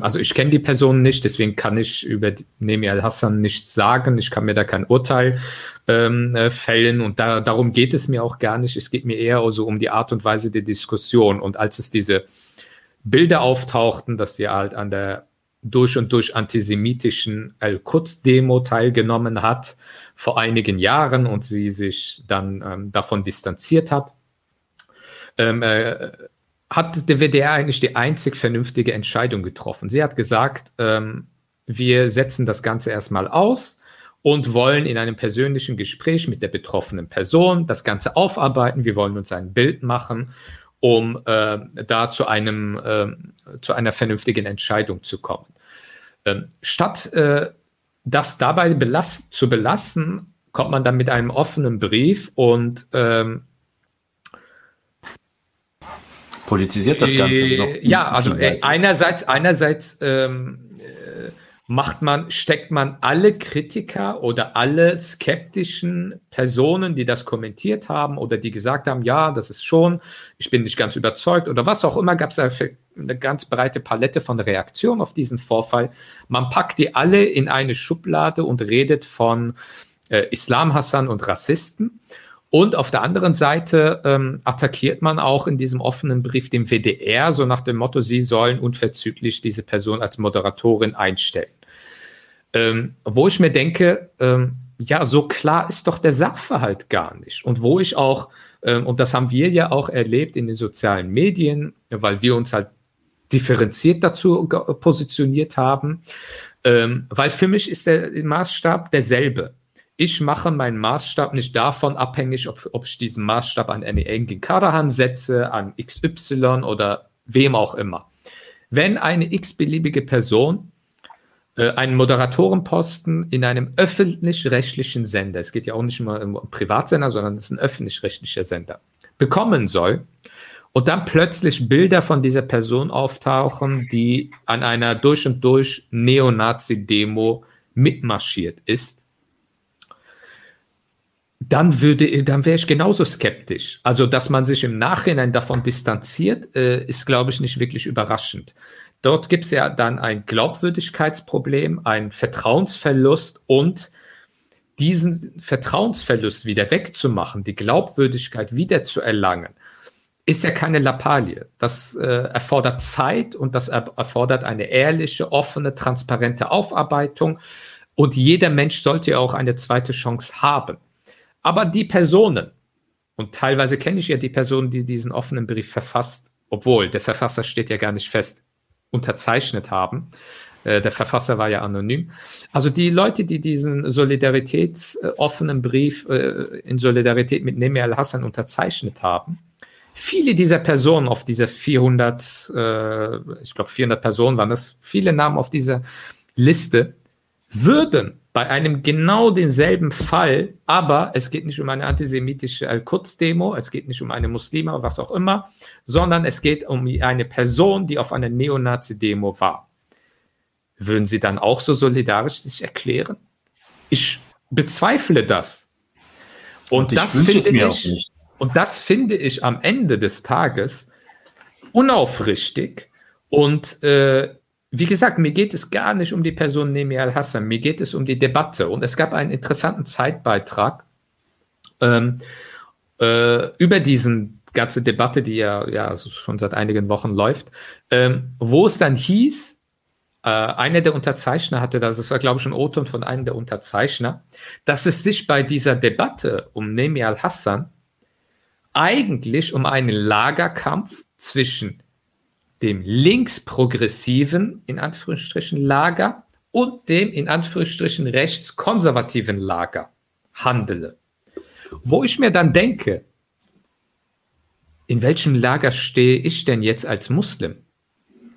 also ich kenne die Person nicht, deswegen kann ich über Nemi Al-Hassan nichts sagen. Ich kann mir da kein Urteil ähm, äh, fällen und da, darum geht es mir auch gar nicht. Es geht mir eher also um die Art und Weise der Diskussion. Und als es diese Bilder auftauchten, dass sie halt an der durch und durch antisemitischen Al-Quds-Demo teilgenommen hat vor einigen Jahren und sie sich dann ähm, davon distanziert hat, ähm, äh, hat der WDR eigentlich die einzig vernünftige Entscheidung getroffen. Sie hat gesagt, ähm, wir setzen das Ganze erstmal aus und wollen in einem persönlichen Gespräch mit der betroffenen Person das Ganze aufarbeiten. Wir wollen uns ein Bild machen, um äh, da zu, einem, äh, zu einer vernünftigen Entscheidung zu kommen. Ähm, statt äh, das dabei belast zu belassen, kommt man dann mit einem offenen Brief und ähm, politisiert das Ganze äh, noch. Ja, also äh, einerseits, einerseits ähm, äh, macht man, steckt man alle Kritiker oder alle skeptischen Personen, die das kommentiert haben oder die gesagt haben, ja, das ist schon, ich bin nicht ganz überzeugt oder was auch immer, gab es eine ganz breite Palette von Reaktionen auf diesen Vorfall. Man packt die alle in eine Schublade und redet von äh, Islam-Hassan und Rassisten. Und auf der anderen Seite ähm, attackiert man auch in diesem offenen Brief dem WDR, so nach dem Motto, sie sollen unverzüglich diese Person als Moderatorin einstellen. Ähm, wo ich mir denke, ähm, ja, so klar ist doch der Sachverhalt gar nicht. Und wo ich auch, ähm, und das haben wir ja auch erlebt in den sozialen Medien, weil wir uns halt differenziert dazu positioniert haben, ähm, weil für mich ist der Maßstab derselbe ich mache meinen Maßstab nicht davon abhängig, ob, ob ich diesen Maßstab an Engin Karahan setze, an XY oder wem auch immer. Wenn eine x-beliebige Person äh, einen Moderatorenposten in einem öffentlich-rechtlichen Sender, es geht ja auch nicht immer um Privatsender, sondern es ist ein öffentlich-rechtlicher Sender, bekommen soll und dann plötzlich Bilder von dieser Person auftauchen, die an einer durch und durch Neonazi-Demo mitmarschiert ist, dann würde, dann wäre ich genauso skeptisch. Also, dass man sich im Nachhinein davon distanziert, äh, ist, glaube ich, nicht wirklich überraschend. Dort gibt es ja dann ein Glaubwürdigkeitsproblem, ein Vertrauensverlust und diesen Vertrauensverlust wieder wegzumachen, die Glaubwürdigkeit wieder zu erlangen, ist ja keine Lappalie. Das äh, erfordert Zeit und das er erfordert eine ehrliche, offene, transparente Aufarbeitung. Und jeder Mensch sollte ja auch eine zweite Chance haben. Aber die Personen, und teilweise kenne ich ja die Person, die diesen offenen Brief verfasst, obwohl der Verfasser steht ja gar nicht fest, unterzeichnet haben. Äh, der Verfasser war ja anonym. Also die Leute, die diesen solidaritätsoffenen Brief äh, in Solidarität mit Nemi al-Hassan unterzeichnet haben, viele dieser Personen auf dieser 400, äh, ich glaube 400 Personen waren das, viele Namen auf dieser Liste, würden bei einem genau denselben Fall, aber es geht nicht um eine antisemitische Al-Quds-Demo, es geht nicht um eine Muslime, was auch immer, sondern es geht um eine Person, die auf einer Neonazi-Demo war. Würden Sie dann auch so solidarisch sich erklären? Ich bezweifle das. Und, und das finde ich, und das finde ich am Ende des Tages unaufrichtig und äh, wie gesagt, mir geht es gar nicht um die Person Nemi al-Hassan, mir geht es um die Debatte. Und es gab einen interessanten Zeitbeitrag ähm, äh, über diesen ganze Debatte, die ja, ja schon seit einigen Wochen läuft, ähm, wo es dann hieß, äh, einer der Unterzeichner hatte, das war glaube ich ein O-Ton von einem der Unterzeichner, dass es sich bei dieser Debatte um Nemi al-Hassan eigentlich um einen Lagerkampf zwischen dem linksprogressiven, in Anführungsstrichen, Lager und dem, in Anführungsstrichen, rechtskonservativen Lager handele. Wo ich mir dann denke, in welchem Lager stehe ich denn jetzt als Muslim?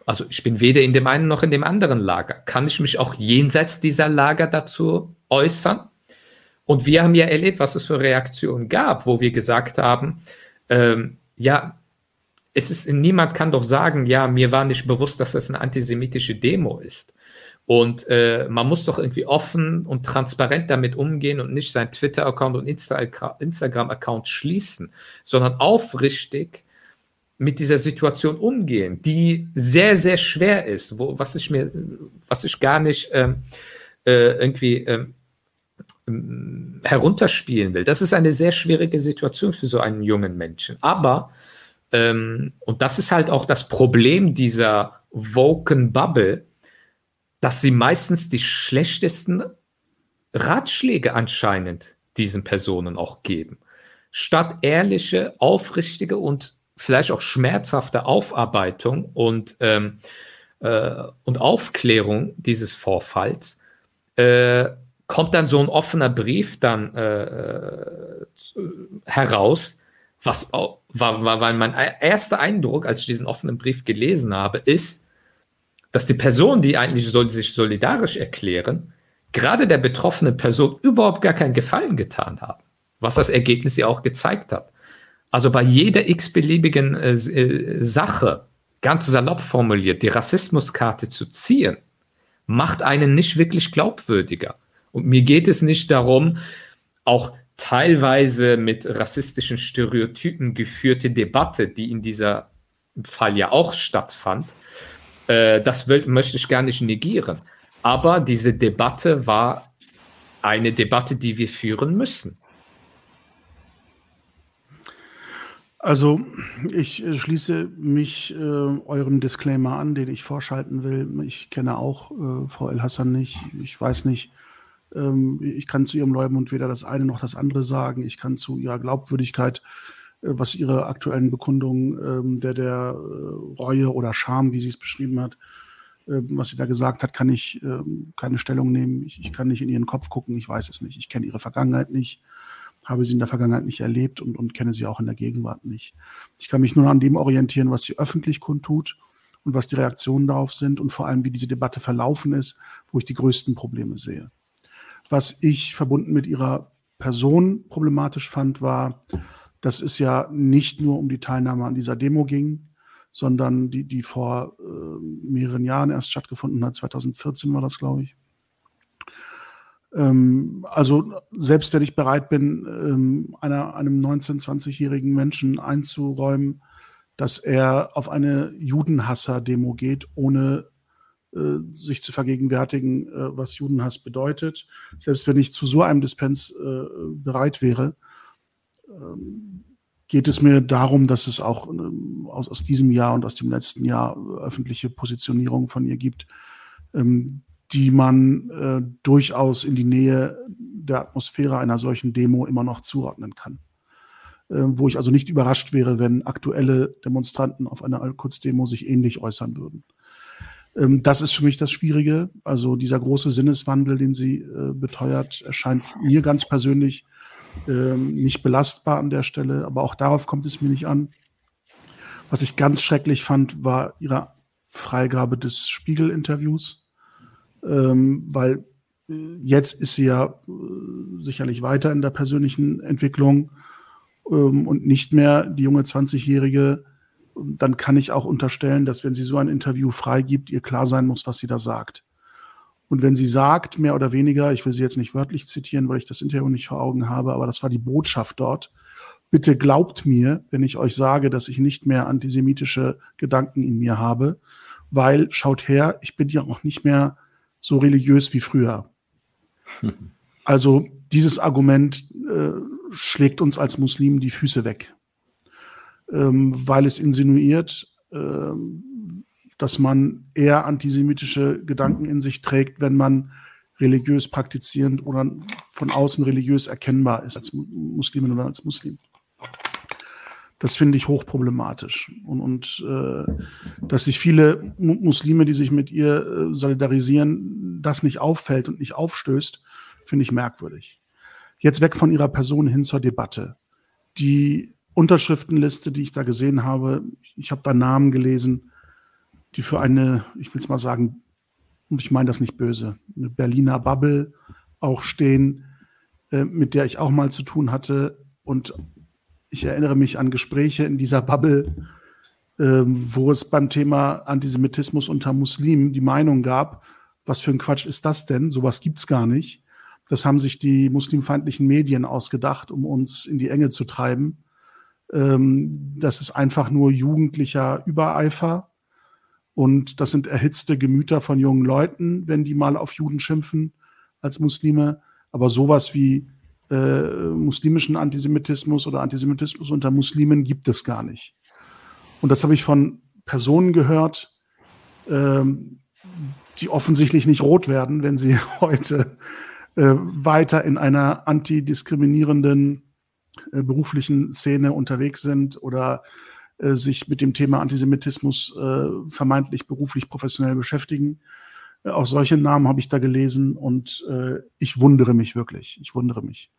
Also ich bin weder in dem einen noch in dem anderen Lager. Kann ich mich auch jenseits dieser Lager dazu äußern? Und wir haben ja erlebt, was es für Reaktionen gab, wo wir gesagt haben, ähm, ja, es ist, niemand kann doch sagen, ja, mir war nicht bewusst, dass das eine antisemitische Demo ist. Und äh, man muss doch irgendwie offen und transparent damit umgehen und nicht sein Twitter-Account und Insta Instagram-Account schließen, sondern aufrichtig mit dieser Situation umgehen, die sehr, sehr schwer ist, wo, was ich mir, was ich gar nicht ähm, äh, irgendwie ähm, herunterspielen will. Das ist eine sehr schwierige Situation für so einen jungen Menschen. Aber ähm, und das ist halt auch das Problem dieser Woken Bubble, dass sie meistens die schlechtesten Ratschläge anscheinend diesen Personen auch geben. Statt ehrliche, aufrichtige und vielleicht auch schmerzhafte Aufarbeitung und, ähm, äh, und Aufklärung dieses Vorfalls, äh, kommt dann so ein offener Brief dann äh, äh heraus, was war, war, war mein erster Eindruck, als ich diesen offenen Brief gelesen habe, ist, dass die Personen, die eigentlich soll, sich solidarisch erklären, gerade der betroffenen Person überhaupt gar keinen Gefallen getan haben, was das Ergebnis ja auch gezeigt hat. Also bei jeder x-beliebigen äh, äh Sache, ganz salopp formuliert, die Rassismuskarte zu ziehen, macht einen nicht wirklich glaubwürdiger. Und mir geht es nicht darum, auch teilweise mit rassistischen Stereotypen geführte Debatte, die in dieser Fall ja auch stattfand, äh, das will, möchte ich gar nicht negieren. Aber diese Debatte war eine Debatte, die wir führen müssen. Also ich schließe mich äh, eurem Disclaimer an, den ich vorschalten will. Ich kenne auch äh, Frau El Hassan nicht. Ich weiß nicht, ich kann zu ihrem Leumund weder das eine noch das andere sagen. Ich kann zu ihrer Glaubwürdigkeit, äh, was ihre aktuellen Bekundungen ähm, der, der äh, Reue oder Scham, wie sie es beschrieben hat, äh, was sie da gesagt hat, kann ich keine Stellung nehmen. Ich, ich, kann nicht in ihren Kopf gucken. Ich weiß es nicht. Ich kenne ihre Vergangenheit nicht, habe sie in der Vergangenheit nicht erlebt und, und kenne sie auch in der Gegenwart nicht. Ich kann mich nur an dem orientieren, was sie öffentlich kundtut und was die Reaktionen darauf sind und vor allem, wie diese Debatte verlaufen ist, wo ich die größten Probleme sehe. Was ich verbunden mit ihrer Person problematisch fand, war, dass es ja nicht nur um die Teilnahme an dieser Demo ging, sondern die, die vor äh, mehreren Jahren erst stattgefunden hat. 2014 war das, glaube ich. Ähm, also selbst wenn ich bereit bin, ähm, einer, einem 19-, 20-jährigen Menschen einzuräumen, dass er auf eine Judenhasser-Demo geht, ohne sich zu vergegenwärtigen, äh, was Judenhass bedeutet. Selbst wenn ich zu so einem Dispens äh, bereit wäre, ähm, geht es mir darum, dass es auch ähm, aus, aus diesem Jahr und aus dem letzten Jahr öffentliche Positionierung von ihr gibt, ähm, die man äh, durchaus in die Nähe der Atmosphäre einer solchen Demo immer noch zuordnen kann. Äh, wo ich also nicht überrascht wäre, wenn aktuelle Demonstranten auf einer Al-Quds-Demo sich ähnlich äußern würden. Ähm, das ist für mich das Schwierige. Also dieser große Sinneswandel, den sie äh, beteuert, erscheint mir ganz persönlich ähm, nicht belastbar an der Stelle. Aber auch darauf kommt es mir nicht an. Was ich ganz schrecklich fand, war ihre Freigabe des Spiegel-Interviews ähm, weil äh, jetzt ist sie ja äh, sicherlich weiter in der persönlichen Entwicklung ähm, und nicht mehr die junge 20-Jährige. Dann kann ich auch unterstellen, dass wenn sie so ein Interview freigibt, ihr klar sein muss, was sie da sagt. Und wenn sie sagt, mehr oder weniger, ich will sie jetzt nicht wörtlich zitieren, weil ich das Interview nicht vor Augen habe, aber das war die Botschaft dort. Bitte glaubt mir, wenn ich euch sage, dass ich nicht mehr antisemitische Gedanken in mir habe, weil schaut her, ich bin ja auch nicht mehr so religiös wie früher. Also dieses Argument äh, schlägt uns als Muslimen die Füße weg, ähm, weil es insinuiert, äh, dass man eher antisemitische Gedanken in sich trägt, wenn man religiös praktizierend oder von außen religiös erkennbar ist als Muslimin oder als Muslim. Das finde ich hochproblematisch. Und, und äh, dass sich viele Muslime, die sich mit ihr äh, solidarisieren, das nicht auffällt und nicht aufstößt, finde ich merkwürdig. Jetzt weg von ihrer Person hin zur Debatte. Die Unterschriftenliste, die ich da gesehen habe, ich habe da Namen gelesen, die für eine, ich will es mal sagen, und ich meine das nicht böse, eine Berliner Bubble auch stehen, äh, mit der ich auch mal zu tun hatte und ich erinnere mich an Gespräche in dieser Bubble, ähm, wo es beim Thema Antisemitismus unter Muslimen die Meinung gab, was für ein Quatsch ist das denn? Sowas gibt's gar nicht. Das haben sich die muslimfeindlichen Medien ausgedacht, um uns in die Enge zu treiben. Ähm, das ist einfach nur jugendlicher Übereifer. Und das sind erhitzte Gemüter von jungen Leuten, wenn die mal auf Juden schimpfen als Muslime. Aber sowas wie äh, muslimischen Antisemitismus oder Antisemitismus unter Muslimen gibt es gar nicht. Und das habe ich von Personen gehört, ähm, die offensichtlich nicht rot werden, wenn sie heute äh, weiter in einer antidiskriminierenden äh, beruflichen Szene unterwegs sind oder äh, sich mit dem Thema Antisemitismus äh, vermeintlich beruflich professionell beschäftigen. Äh, auch solche Namen habe ich da gelesen und äh, ich wundere mich wirklich. Ich wundere mich.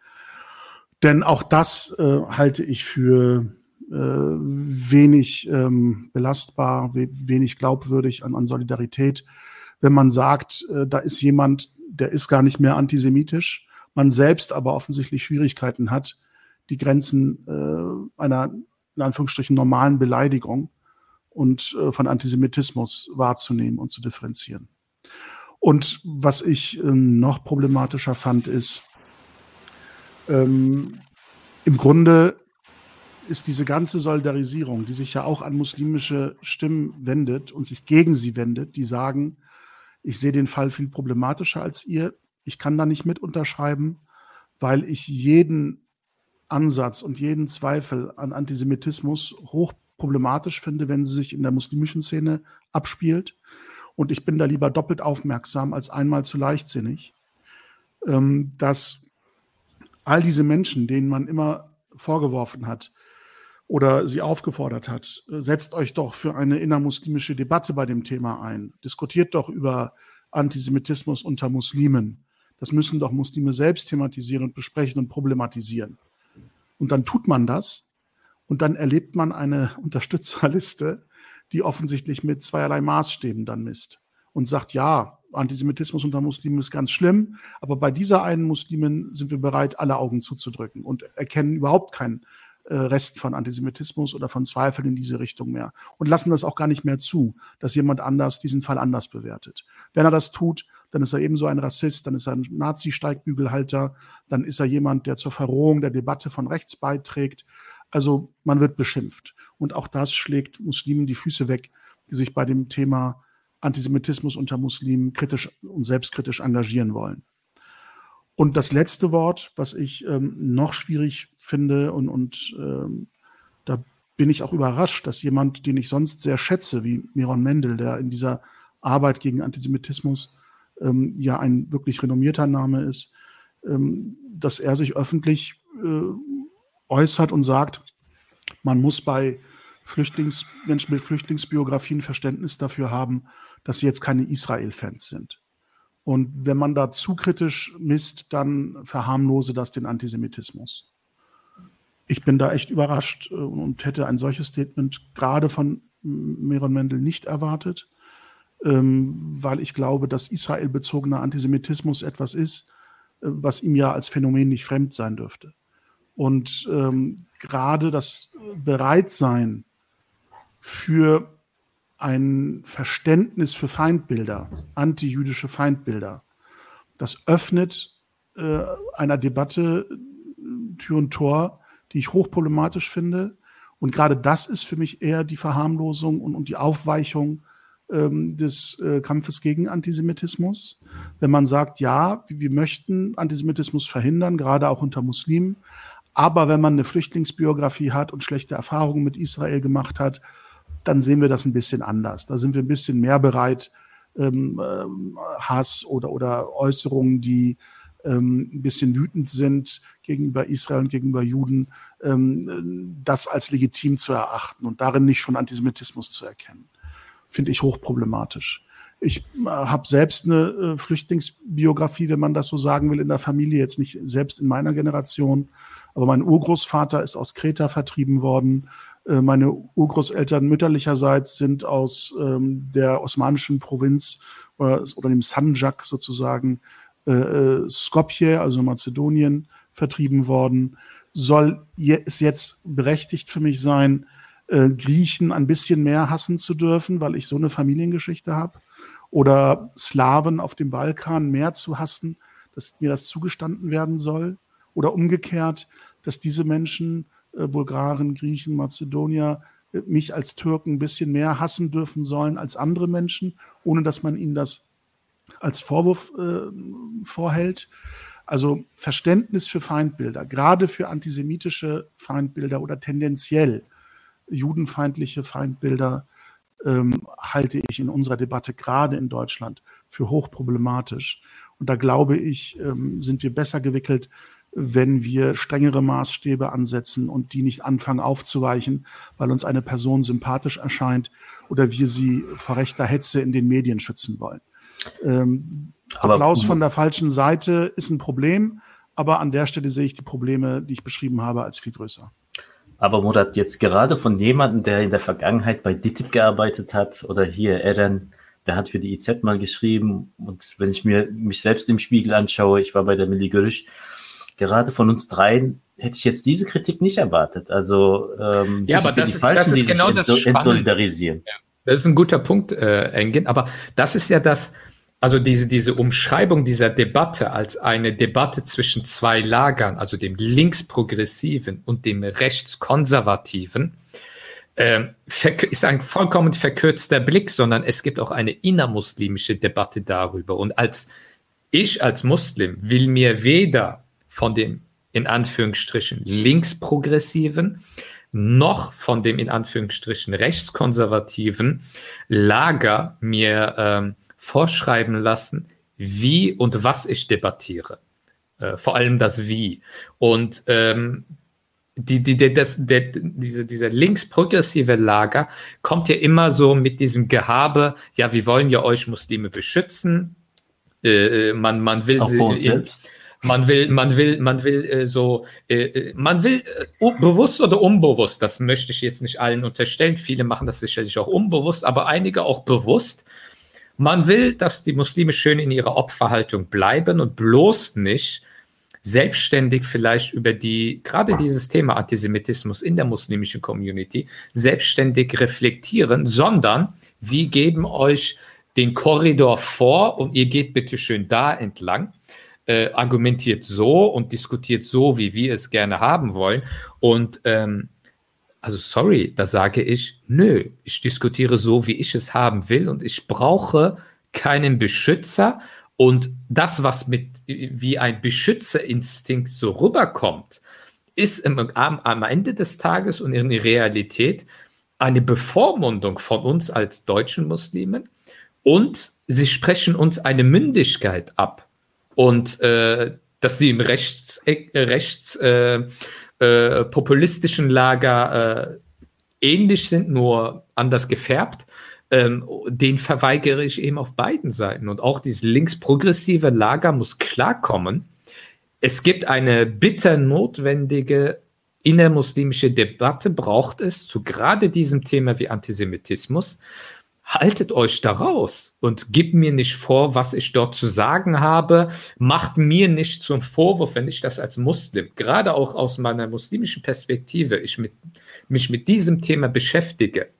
Denn auch das halte ich für wenig ähm, belastbar, we wenig glaubwürdig an, an Solidarität, wenn man sagt, da ist jemand, der ist gar nicht mehr antisemitisch, man selbst aber offensichtlich Schwierigkeiten hat, die Grenzen äh, einer in Anführungsstrichen normalen Beleidigung und äh, von Antisemitismus wahrzunehmen und zu differenzieren. Und was ich ähm, noch problematischer fand, ist, ähm, Im Grunde ist diese ganze Solidarisierung, die sich ja auch an muslimische Stimmen wendet und sich gegen sie wendet, die sagen, ich sehe den Fall viel problematischer als ihr, ich kann da nicht mit unterschreiben, weil ich jeden Ansatz und jeden Zweifel an Antisemitismus hoch problematisch finde, wenn sie sich in der muslimischen Szene abspielt. Und ich bin da lieber doppelt aufmerksam als einmal zu leichtsinnig, ähm, dass all diese Menschen, denen man immer vorgeworfen hat oder sie aufgefordert hat, setzt euch doch für eine innermuslimische Debatte bei dem Thema ein. Diskutiert doch über Antisemitismus unter Muslimen. Das müssen doch Muslime selbst thematisieren und besprechen und problematisieren. Und dann tut man das und dann erlebt man eine Unterstützerliste, die offensichtlich mit zweierlei Maßstäben dann misst und sagt, ja, Antisemitismus unter Muslimen ist ganz schlimm, aber bei dieser einen Muslimin sind wir bereit, alle Augen zuzudrücken und erkennen überhaupt kein äh, Rest von Antisemitismus oder von Zweifeln in diese Richtung mehr und lassen das auch gar nicht mehr zu, dass jemand anders diesen Fall anders bewertet. Wenn er das tut, dann ist er ebenso ein Rassist, dann ist er ein Nazi-Steigbügelhalter, dann ist er jemand, der zur Verrohung der Debatte von rechts beiträgt. Also man wird beschimpft. Und auch das schlägt Muslimen die Füße weg, die sich bei dem Thema Antisemitismus unter Muslimen kritisch und selbstkritisch engagieren wollen. Und das letzte Wort, was ich ähm, noch schwierig finde und, und ähm, da bin ich auch überrascht, dass jemand, den ich sonst sehr schätze, wie Miron Mendel, der in dieser Arbeit gegen Antisemitismus ähm, ja ein wirklich renommierter Name ist, ähm, dass er sich öffentlich äh, äußert und sagt, man muss bei Flüchtlings, Menschen mit Flüchtlingsbiografien Verständnis dafür haben, dass sie jetzt keine Israel-Fans sind. Und wenn man da zu kritisch misst, dann verharmlose das den Antisemitismus. Ich bin da echt überrascht äh, und hätte ein solches Statement gerade von Meron Mendel nicht erwartet, ähm, weil ich glaube, dass israelbezogener Antisemitismus etwas ist, äh, was ihm ja als Phänomen nicht fremd sein dürfte. Und ähm, gerade das Bereitsein für ein Verständnis für Feindbilder, antijüdische Feindbilder, das öffnet äh, einer Debatte äh, Tür und Tor, die ich hochproblematisch finde. Und gerade das ist für mich eher die Verharmlosung und, und die Aufweichung ähm, des äh, Kampfes gegen Antisemitismus. Wenn man sagt, ja, wir möchten Antisemitismus verhindern, gerade auch unter Muslimen, aber wenn man eine Flüchtlingsbiografie hat und schlechte Erfahrungen mit Israel gemacht hat, dann sehen wir das ein bisschen anders. Da sind wir ein bisschen mehr bereit, ähm, ähm, Hass oder, oder Äußerungen, die ähm, ein bisschen wütend sind gegenüber Israel und gegenüber Juden, ähm, das als legitim zu erachten und darin nicht schon Antisemitismus zu erkennen. Finde ich hochproblematisch. Ich äh, habe selbst eine äh, Flüchtlingsbiografie, wenn man das so sagen will, in der Familie, jetzt nicht selbst in meiner Generation. Aber mein Urgroßvater ist aus Kreta vertrieben worden. Äh, meine Urgroßeltern mütterlicherseits sind aus ähm, der osmanischen Provinz oder, oder dem Sanjak sozusagen äh, äh, Skopje, also Mazedonien, vertrieben worden. Soll es jetzt berechtigt für mich sein, äh, Griechen ein bisschen mehr hassen zu dürfen, weil ich so eine Familiengeschichte habe? Oder Slawen auf dem Balkan mehr zu hassen, dass mir das zugestanden werden soll? Oder umgekehrt, dass diese Menschen, äh, Bulgaren, Griechen, Mazedonier, äh, mich als Türken ein bisschen mehr hassen dürfen sollen als andere Menschen, ohne dass man ihnen das als Vorwurf äh, vorhält. Also Verständnis für Feindbilder, gerade für antisemitische Feindbilder oder tendenziell judenfeindliche Feindbilder, ähm, halte ich in unserer Debatte gerade in Deutschland für hochproblematisch. Und da glaube ich, ähm, sind wir besser gewickelt, wenn wir strengere Maßstäbe ansetzen und die nicht anfangen aufzuweichen, weil uns eine Person sympathisch erscheint oder wir sie vor rechter Hetze in den Medien schützen wollen. Ähm, Applaus von der falschen Seite ist ein Problem, aber an der Stelle sehe ich die Probleme, die ich beschrieben habe, als viel größer. Aber Murat, jetzt gerade von jemandem, der in der Vergangenheit bei DITIB gearbeitet hat oder hier Eren, der hat für die IZ mal geschrieben und wenn ich mir mich selbst im Spiegel anschaue, ich war bei der Milli Görüş, gerade von uns dreien hätte ich jetzt diese Kritik nicht erwartet. Also ähm, ja, aber das ist, Falschen, das ist genau das entsolidarisieren. Ja, das ist ein guter Punkt, äh, Engin. Aber das ist ja das, also diese, diese Umschreibung dieser Debatte als eine Debatte zwischen zwei Lagern, also dem linksprogressiven und dem rechtskonservativen, äh, ist ein vollkommen verkürzter Blick, sondern es gibt auch eine innermuslimische Debatte darüber. Und als ich als Muslim will mir weder von dem in Anführungsstrichen linksprogressiven noch von dem in Anführungsstrichen rechtskonservativen Lager mir ähm, vorschreiben lassen, wie und was ich debattiere. Äh, vor allem das Wie. Und ähm, die, die, die, das, der, diese, dieser linksprogressive Lager kommt ja immer so mit diesem Gehabe, ja, wir wollen ja euch Muslime beschützen. Äh, äh man, man will Auch sie. Selbst man will, man will, man will äh, so, äh, äh man will äh, bewusst oder unbewusst, das möchte ich jetzt nicht allen unterstellen. Viele machen das sicherlich auch unbewusst, aber einige auch bewusst. Man will, dass die Muslime schön in ihrer Opferhaltung bleiben und bloß nicht selbstständig vielleicht über die, gerade dieses Thema Antisemitismus in der muslimischen Community, selbstständig reflektieren, sondern wir geben euch den Korridor vor und ihr geht bitte schön da entlang. Äh, argumentiert so und diskutiert so, wie wir es gerne haben wollen. Und ähm, also sorry, da sage ich, nö, ich diskutiere so, wie ich es haben will und ich brauche keinen Beschützer und das, was mit wie ein Beschützerinstinkt so rüberkommt, ist im, am, am Ende des Tages und in der Realität eine Bevormundung von uns als deutschen Muslimen und sie sprechen uns eine Mündigkeit ab. Und äh, dass sie im rechts, äh, rechts äh, äh, populistischen Lager äh, ähnlich sind, nur anders gefärbt, ähm, den verweigere ich eben auf beiden Seiten. Und auch dieses linksprogressive Lager muss klarkommen. Es gibt eine bitter notwendige innermuslimische Debatte, braucht es zu gerade diesem Thema wie Antisemitismus. Haltet euch da raus und gebt mir nicht vor, was ich dort zu sagen habe. Macht mir nicht zum Vorwurf, wenn ich das als Muslim, gerade auch aus meiner muslimischen Perspektive, ich mit, mich mit diesem Thema beschäftige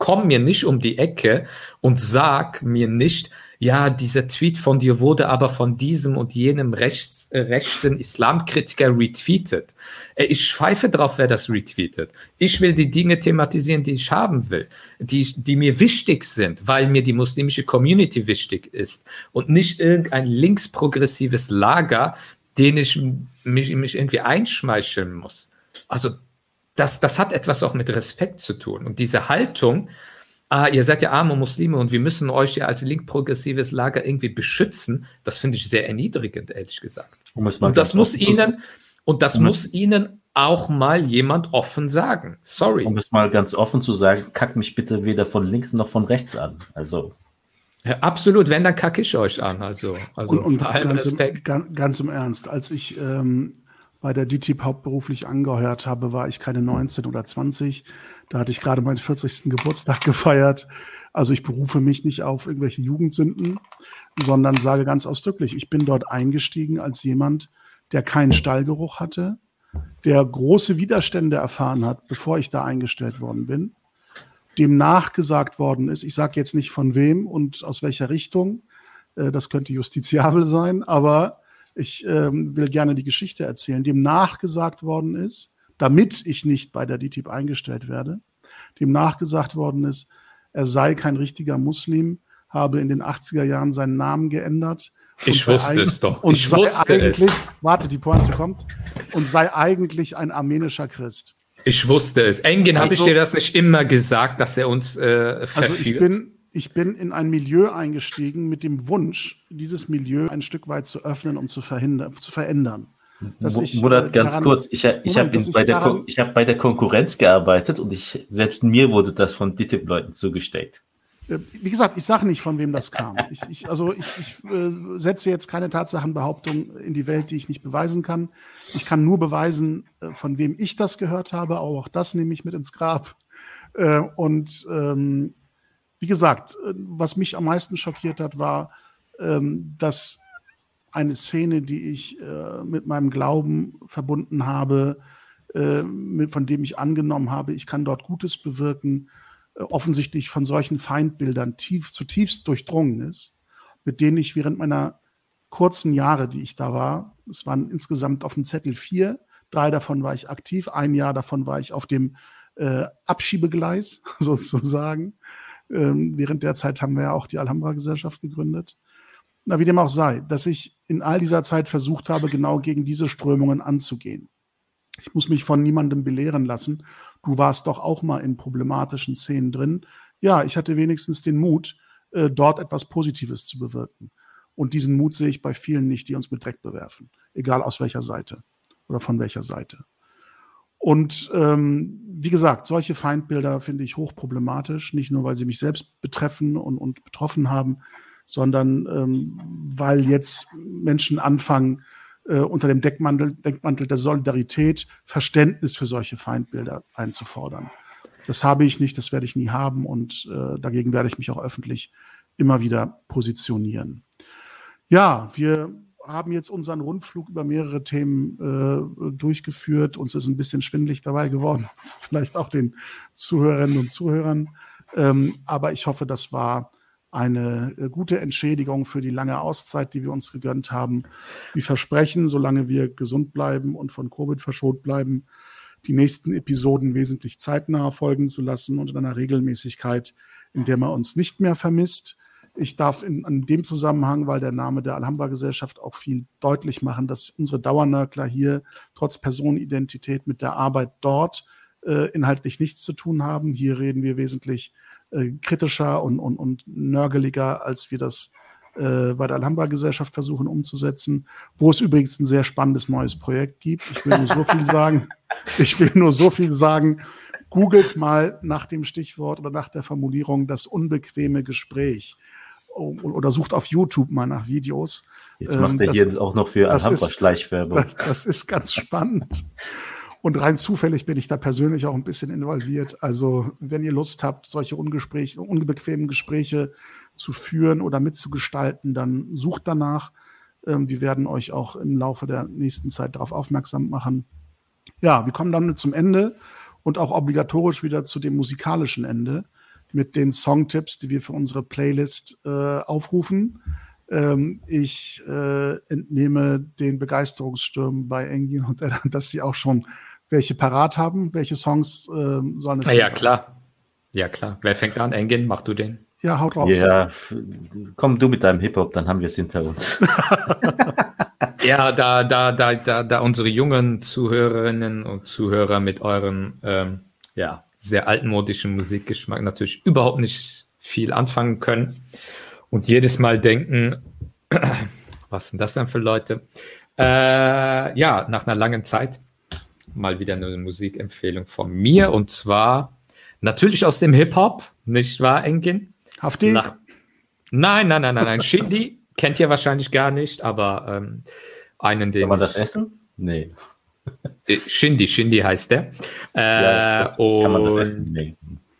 komm mir nicht um die Ecke und sag mir nicht, ja, dieser Tweet von dir wurde aber von diesem und jenem rechts, äh, rechten Islamkritiker retweetet. Äh, ich schweife drauf, wer das retweetet. Ich will die Dinge thematisieren, die ich haben will, die, die mir wichtig sind, weil mir die muslimische Community wichtig ist und nicht irgendein linksprogressives Lager, den ich mich, mich irgendwie einschmeicheln muss. Also das, das hat etwas auch mit Respekt zu tun. Und diese Haltung, ah, ihr seid ja arme Muslime und wir müssen euch ja als linkprogressives Lager irgendwie beschützen, das finde ich sehr erniedrigend, ehrlich gesagt. Um und das muss ihnen, und das um muss ihnen auch mal jemand offen sagen. Sorry. Um es mal ganz offen zu sagen, kack mich bitte weder von links noch von rechts an. Also. Ja, absolut, wenn, dann kacke ich euch an. Also, also und, und ganz, Respekt. Im, ganz, ganz, im Ernst, als ich ähm, bei der DTIP hauptberuflich angehört habe, war ich keine 19 oder 20. Da hatte ich gerade meinen 40. Geburtstag gefeiert. Also ich berufe mich nicht auf irgendwelche Jugendsünden, sondern sage ganz ausdrücklich, ich bin dort eingestiegen als jemand, der keinen Stallgeruch hatte, der große Widerstände erfahren hat, bevor ich da eingestellt worden bin, dem nachgesagt worden ist, ich sage jetzt nicht von wem und aus welcher Richtung, äh, das könnte justiziabel sein, aber ich ähm, will gerne die Geschichte erzählen, dem nachgesagt worden ist, damit ich nicht bei der DTIP eingestellt werde, dem nachgesagt worden ist, er sei kein richtiger Muslim, habe in den 80er Jahren seinen Namen geändert. Ich wusste es doch. Und ich wusste es. Warte, die Pointe kommt. Und sei eigentlich ein armenischer Christ. Ich wusste es. Engin, also, habe ich dir das nicht immer gesagt, dass er uns äh, verführt? Also ich bin, ich bin in ein Milieu eingestiegen mit dem Wunsch, dieses Milieu ein Stück weit zu öffnen und zu, verhindern, zu verändern. Dass ich, Murat, äh, ganz daran, kurz, ich, ich habe bei, der hab bei der Konkurrenz gearbeitet und ich, selbst mir wurde das von DITIB-Leuten zugesteckt. Äh, wie gesagt, ich sage nicht, von wem das kam. Ich, ich, also ich, ich äh, setze jetzt keine Tatsachenbehauptung in die Welt, die ich nicht beweisen kann. Ich kann nur beweisen, äh, von wem ich das gehört habe. Auch das nehme ich mit ins Grab. Äh, und ähm, wie gesagt, äh, was mich am meisten schockiert hat, war, ähm, dass eine Szene, die ich äh, mit meinem Glauben verbunden habe, äh, von dem ich angenommen habe, ich kann dort Gutes bewirken, offensichtlich von solchen Feindbildern tief, zutiefst durchdrungen ist, mit denen ich während meiner kurzen Jahre, die ich da war, es waren insgesamt auf dem Zettel vier, drei davon war ich aktiv, ein Jahr davon war ich auf dem äh, Abschiebegleis sozusagen, ähm, während der Zeit haben wir ja auch die Alhambra-Gesellschaft gegründet. Na, wie dem auch sei, dass ich in all dieser Zeit versucht habe, genau gegen diese Strömungen anzugehen. Ich muss mich von niemandem belehren lassen. Du warst doch auch mal in problematischen Szenen drin. Ja, ich hatte wenigstens den Mut, äh, dort etwas Positives zu bewirken. Und diesen Mut sehe ich bei vielen nicht, die uns mit Dreck bewerfen. Egal aus welcher Seite oder von welcher Seite. Und ähm, wie gesagt, solche Feindbilder finde ich hochproblematisch, nicht nur, weil sie mich selbst betreffen und, und betroffen haben, sondern ähm, weil jetzt Menschen anfangen, äh, unter dem Deckmantel, Deckmantel der Solidarität Verständnis für solche Feindbilder einzufordern. Das habe ich nicht, das werde ich nie haben und äh, dagegen werde ich mich auch öffentlich immer wieder positionieren. Ja, wir haben jetzt unseren Rundflug über mehrere Themen äh, durchgeführt. Uns ist ein bisschen schwindlig dabei geworden, vielleicht auch den Zuhörerinnen und Zuhörern. Ähm, aber ich hoffe, das war eine äh, gute Entschädigung für die lange Auszeit, die wir uns gegönnt haben. Wir versprechen, solange wir gesund bleiben und von Covid verschont bleiben, die nächsten Episoden wesentlich zeitnah folgen zu lassen und in einer Regelmäßigkeit, in der man uns nicht mehr vermisst. Ich darf in, in dem Zusammenhang, weil der Name der Alhambra-Gesellschaft auch viel deutlich machen, dass unsere Dauernörkler hier trotz Personenidentität mit der Arbeit dort äh, inhaltlich nichts zu tun haben. Hier reden wir wesentlich äh, kritischer und, und, und nörgeliger, als wir das äh, bei der Alhambra-Gesellschaft versuchen umzusetzen, wo es übrigens ein sehr spannendes neues Projekt gibt. Ich will nur so viel sagen. Ich will nur so viel sagen. Googelt mal nach dem Stichwort oder nach der Formulierung das unbequeme Gespräch oder sucht auf YouTube mal nach Videos. Jetzt macht ähm, er hier auch noch für Alhambra-Schleichwerbung. Das, das, ist ganz spannend. Und rein zufällig bin ich da persönlich auch ein bisschen involviert. Also, wenn ihr Lust habt, solche ungespräch, unbequemen Gespräche zu führen oder mitzugestalten, dann sucht danach. Ähm, wir werden euch auch im Laufe der nächsten Zeit darauf aufmerksam machen. Ja, wir kommen dann zum Ende und auch obligatorisch wieder zu dem musikalischen Ende mit den Songtipps, die wir für unsere Playlist äh, aufrufen. Ähm, ich äh, entnehme den Begeisterungsstürmen bei Engin und Ella, dass sie auch schon welche parat haben. Welche Songs äh, sollen es sein? Ja, sein? klar. Ja, klar. Wer fängt an? Engin, mach du den. Ja, haut raus. Ja, komm du mit deinem Hip-Hop, dann haben wir es hinter uns. ja, da, da, da, da, da unsere jungen Zuhörerinnen und Zuhörer mit eurem ähm, ja, sehr altmodischen Musikgeschmack natürlich überhaupt nicht viel anfangen können und jedes Mal denken, was sind das denn für Leute? Äh, ja, nach einer langen Zeit mal wieder eine Musikempfehlung von mir und zwar natürlich aus dem Hip-Hop, nicht wahr, Engin? Hafti? Nach, nein, nein, nein, nein, nein. Shindy kennt ihr wahrscheinlich gar nicht, aber ähm, einen, den. Kann man das essen? Nee. Äh, Shindy, Shindy heißt der. Äh, ja, kann man das essen? Nee.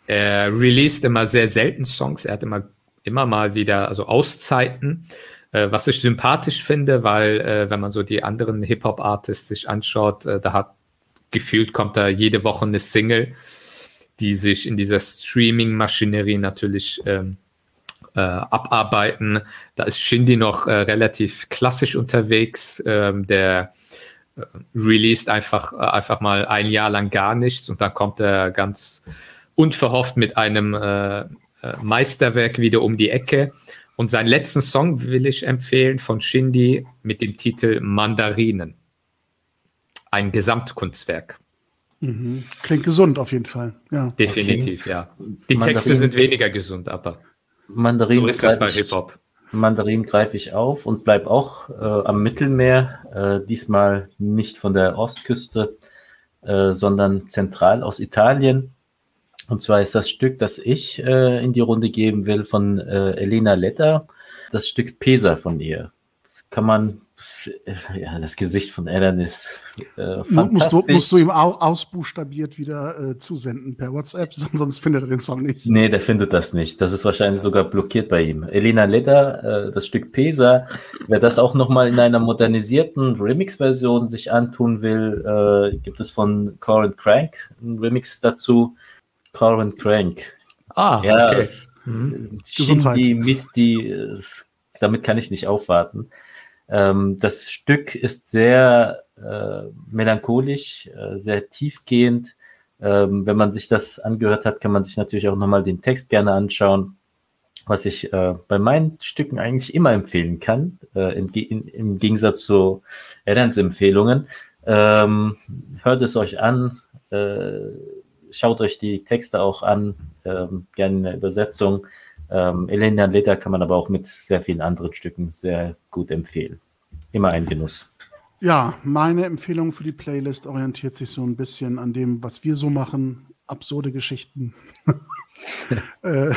Er released immer sehr selten Songs. Er hat immer, immer mal wieder, also Auszeiten, äh, was ich sympathisch finde, weil, äh, wenn man so die anderen Hip-Hop-Artists sich anschaut, äh, da hat gefühlt kommt da jede Woche eine Single die sich in dieser Streaming-Maschinerie natürlich ähm, äh, abarbeiten. Da ist Shindy noch äh, relativ klassisch unterwegs. Ähm, der released einfach, äh, einfach mal ein Jahr lang gar nichts und dann kommt er ganz unverhofft mit einem äh, äh, Meisterwerk wieder um die Ecke. Und seinen letzten Song will ich empfehlen von Shindy mit dem Titel Mandarinen. Ein Gesamtkunstwerk. Mhm. Klingt gesund auf jeden Fall. Ja. Definitiv, okay. ja. Die Mandarin, Texte sind weniger gesund, aber Mandarin so ist das bei Hip-Hop. Mandarin greife ich auf und bleib auch äh, am Mittelmeer, äh, diesmal nicht von der Ostküste, äh, sondern zentral aus Italien. Und zwar ist das Stück, das ich äh, in die Runde geben will, von äh, Elena Letta, das Stück Pesa von ihr. Das kann man ja, das Gesicht von Alan ist äh, musst, du, musst du ihm ausbuchstabiert wieder äh, zusenden per WhatsApp, sonst findet er den Song nicht. Nee, der findet das nicht. Das ist wahrscheinlich sogar blockiert bei ihm. Elena Leder, äh, das Stück Pesa, wer das auch nochmal in einer modernisierten Remix-Version sich antun will, äh, gibt es von Corin Crank ein Remix dazu. Corin Crank. Ah, ja, okay. Mhm. Shindy, Misty, damit kann ich nicht aufwarten. Ähm, das Stück ist sehr äh, melancholisch, äh, sehr tiefgehend. Ähm, wenn man sich das angehört hat, kann man sich natürlich auch nochmal den Text gerne anschauen, was ich äh, bei meinen Stücken eigentlich immer empfehlen kann, äh, in, in, im Gegensatz zu Adams Empfehlungen. Ähm, hört es euch an, äh, schaut euch die Texte auch an, ähm, gerne eine Übersetzung. Ähm, Elena Leder kann man aber auch mit sehr vielen anderen Stücken sehr gut empfehlen. Immer ein Genuss. Ja, meine Empfehlung für die Playlist orientiert sich so ein bisschen an dem, was wir so machen. Absurde Geschichten. äh,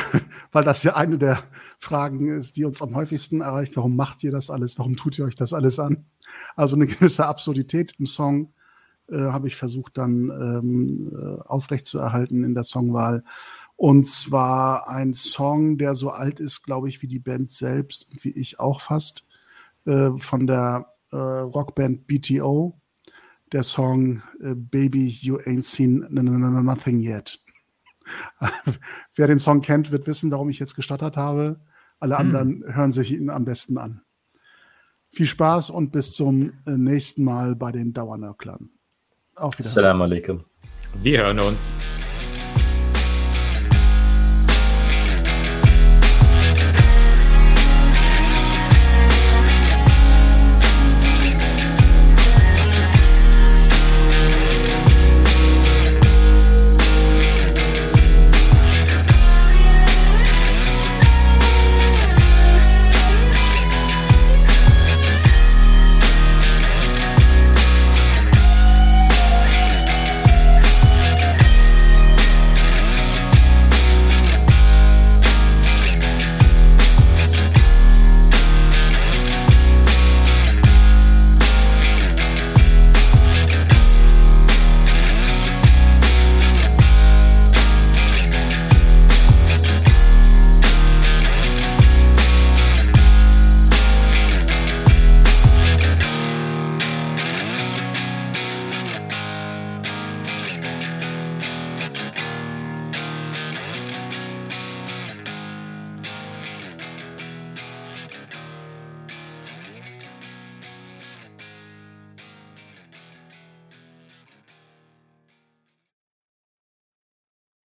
weil das ja eine der Fragen ist, die uns am häufigsten erreicht. Warum macht ihr das alles? Warum tut ihr euch das alles an? Also eine gewisse Absurdität im Song äh, habe ich versucht dann ähm, äh, aufrechtzuerhalten in der Songwahl. Und zwar ein Song, der so alt ist, glaube ich, wie die Band selbst und wie ich auch fast. äh, von der äh, Rockband BTO. Der Song äh, Baby, You Ain't Seen Nothing Yet. Wer den Song kennt, wird wissen, warum ich jetzt gestottert habe. Alle hm. anderen hören sich ihn am besten an. Viel Spaß und bis zum äh, nächsten Mal bei den Dauernörklern. Auf Wiedersehen. Assalamu alaikum. Wir hören uns.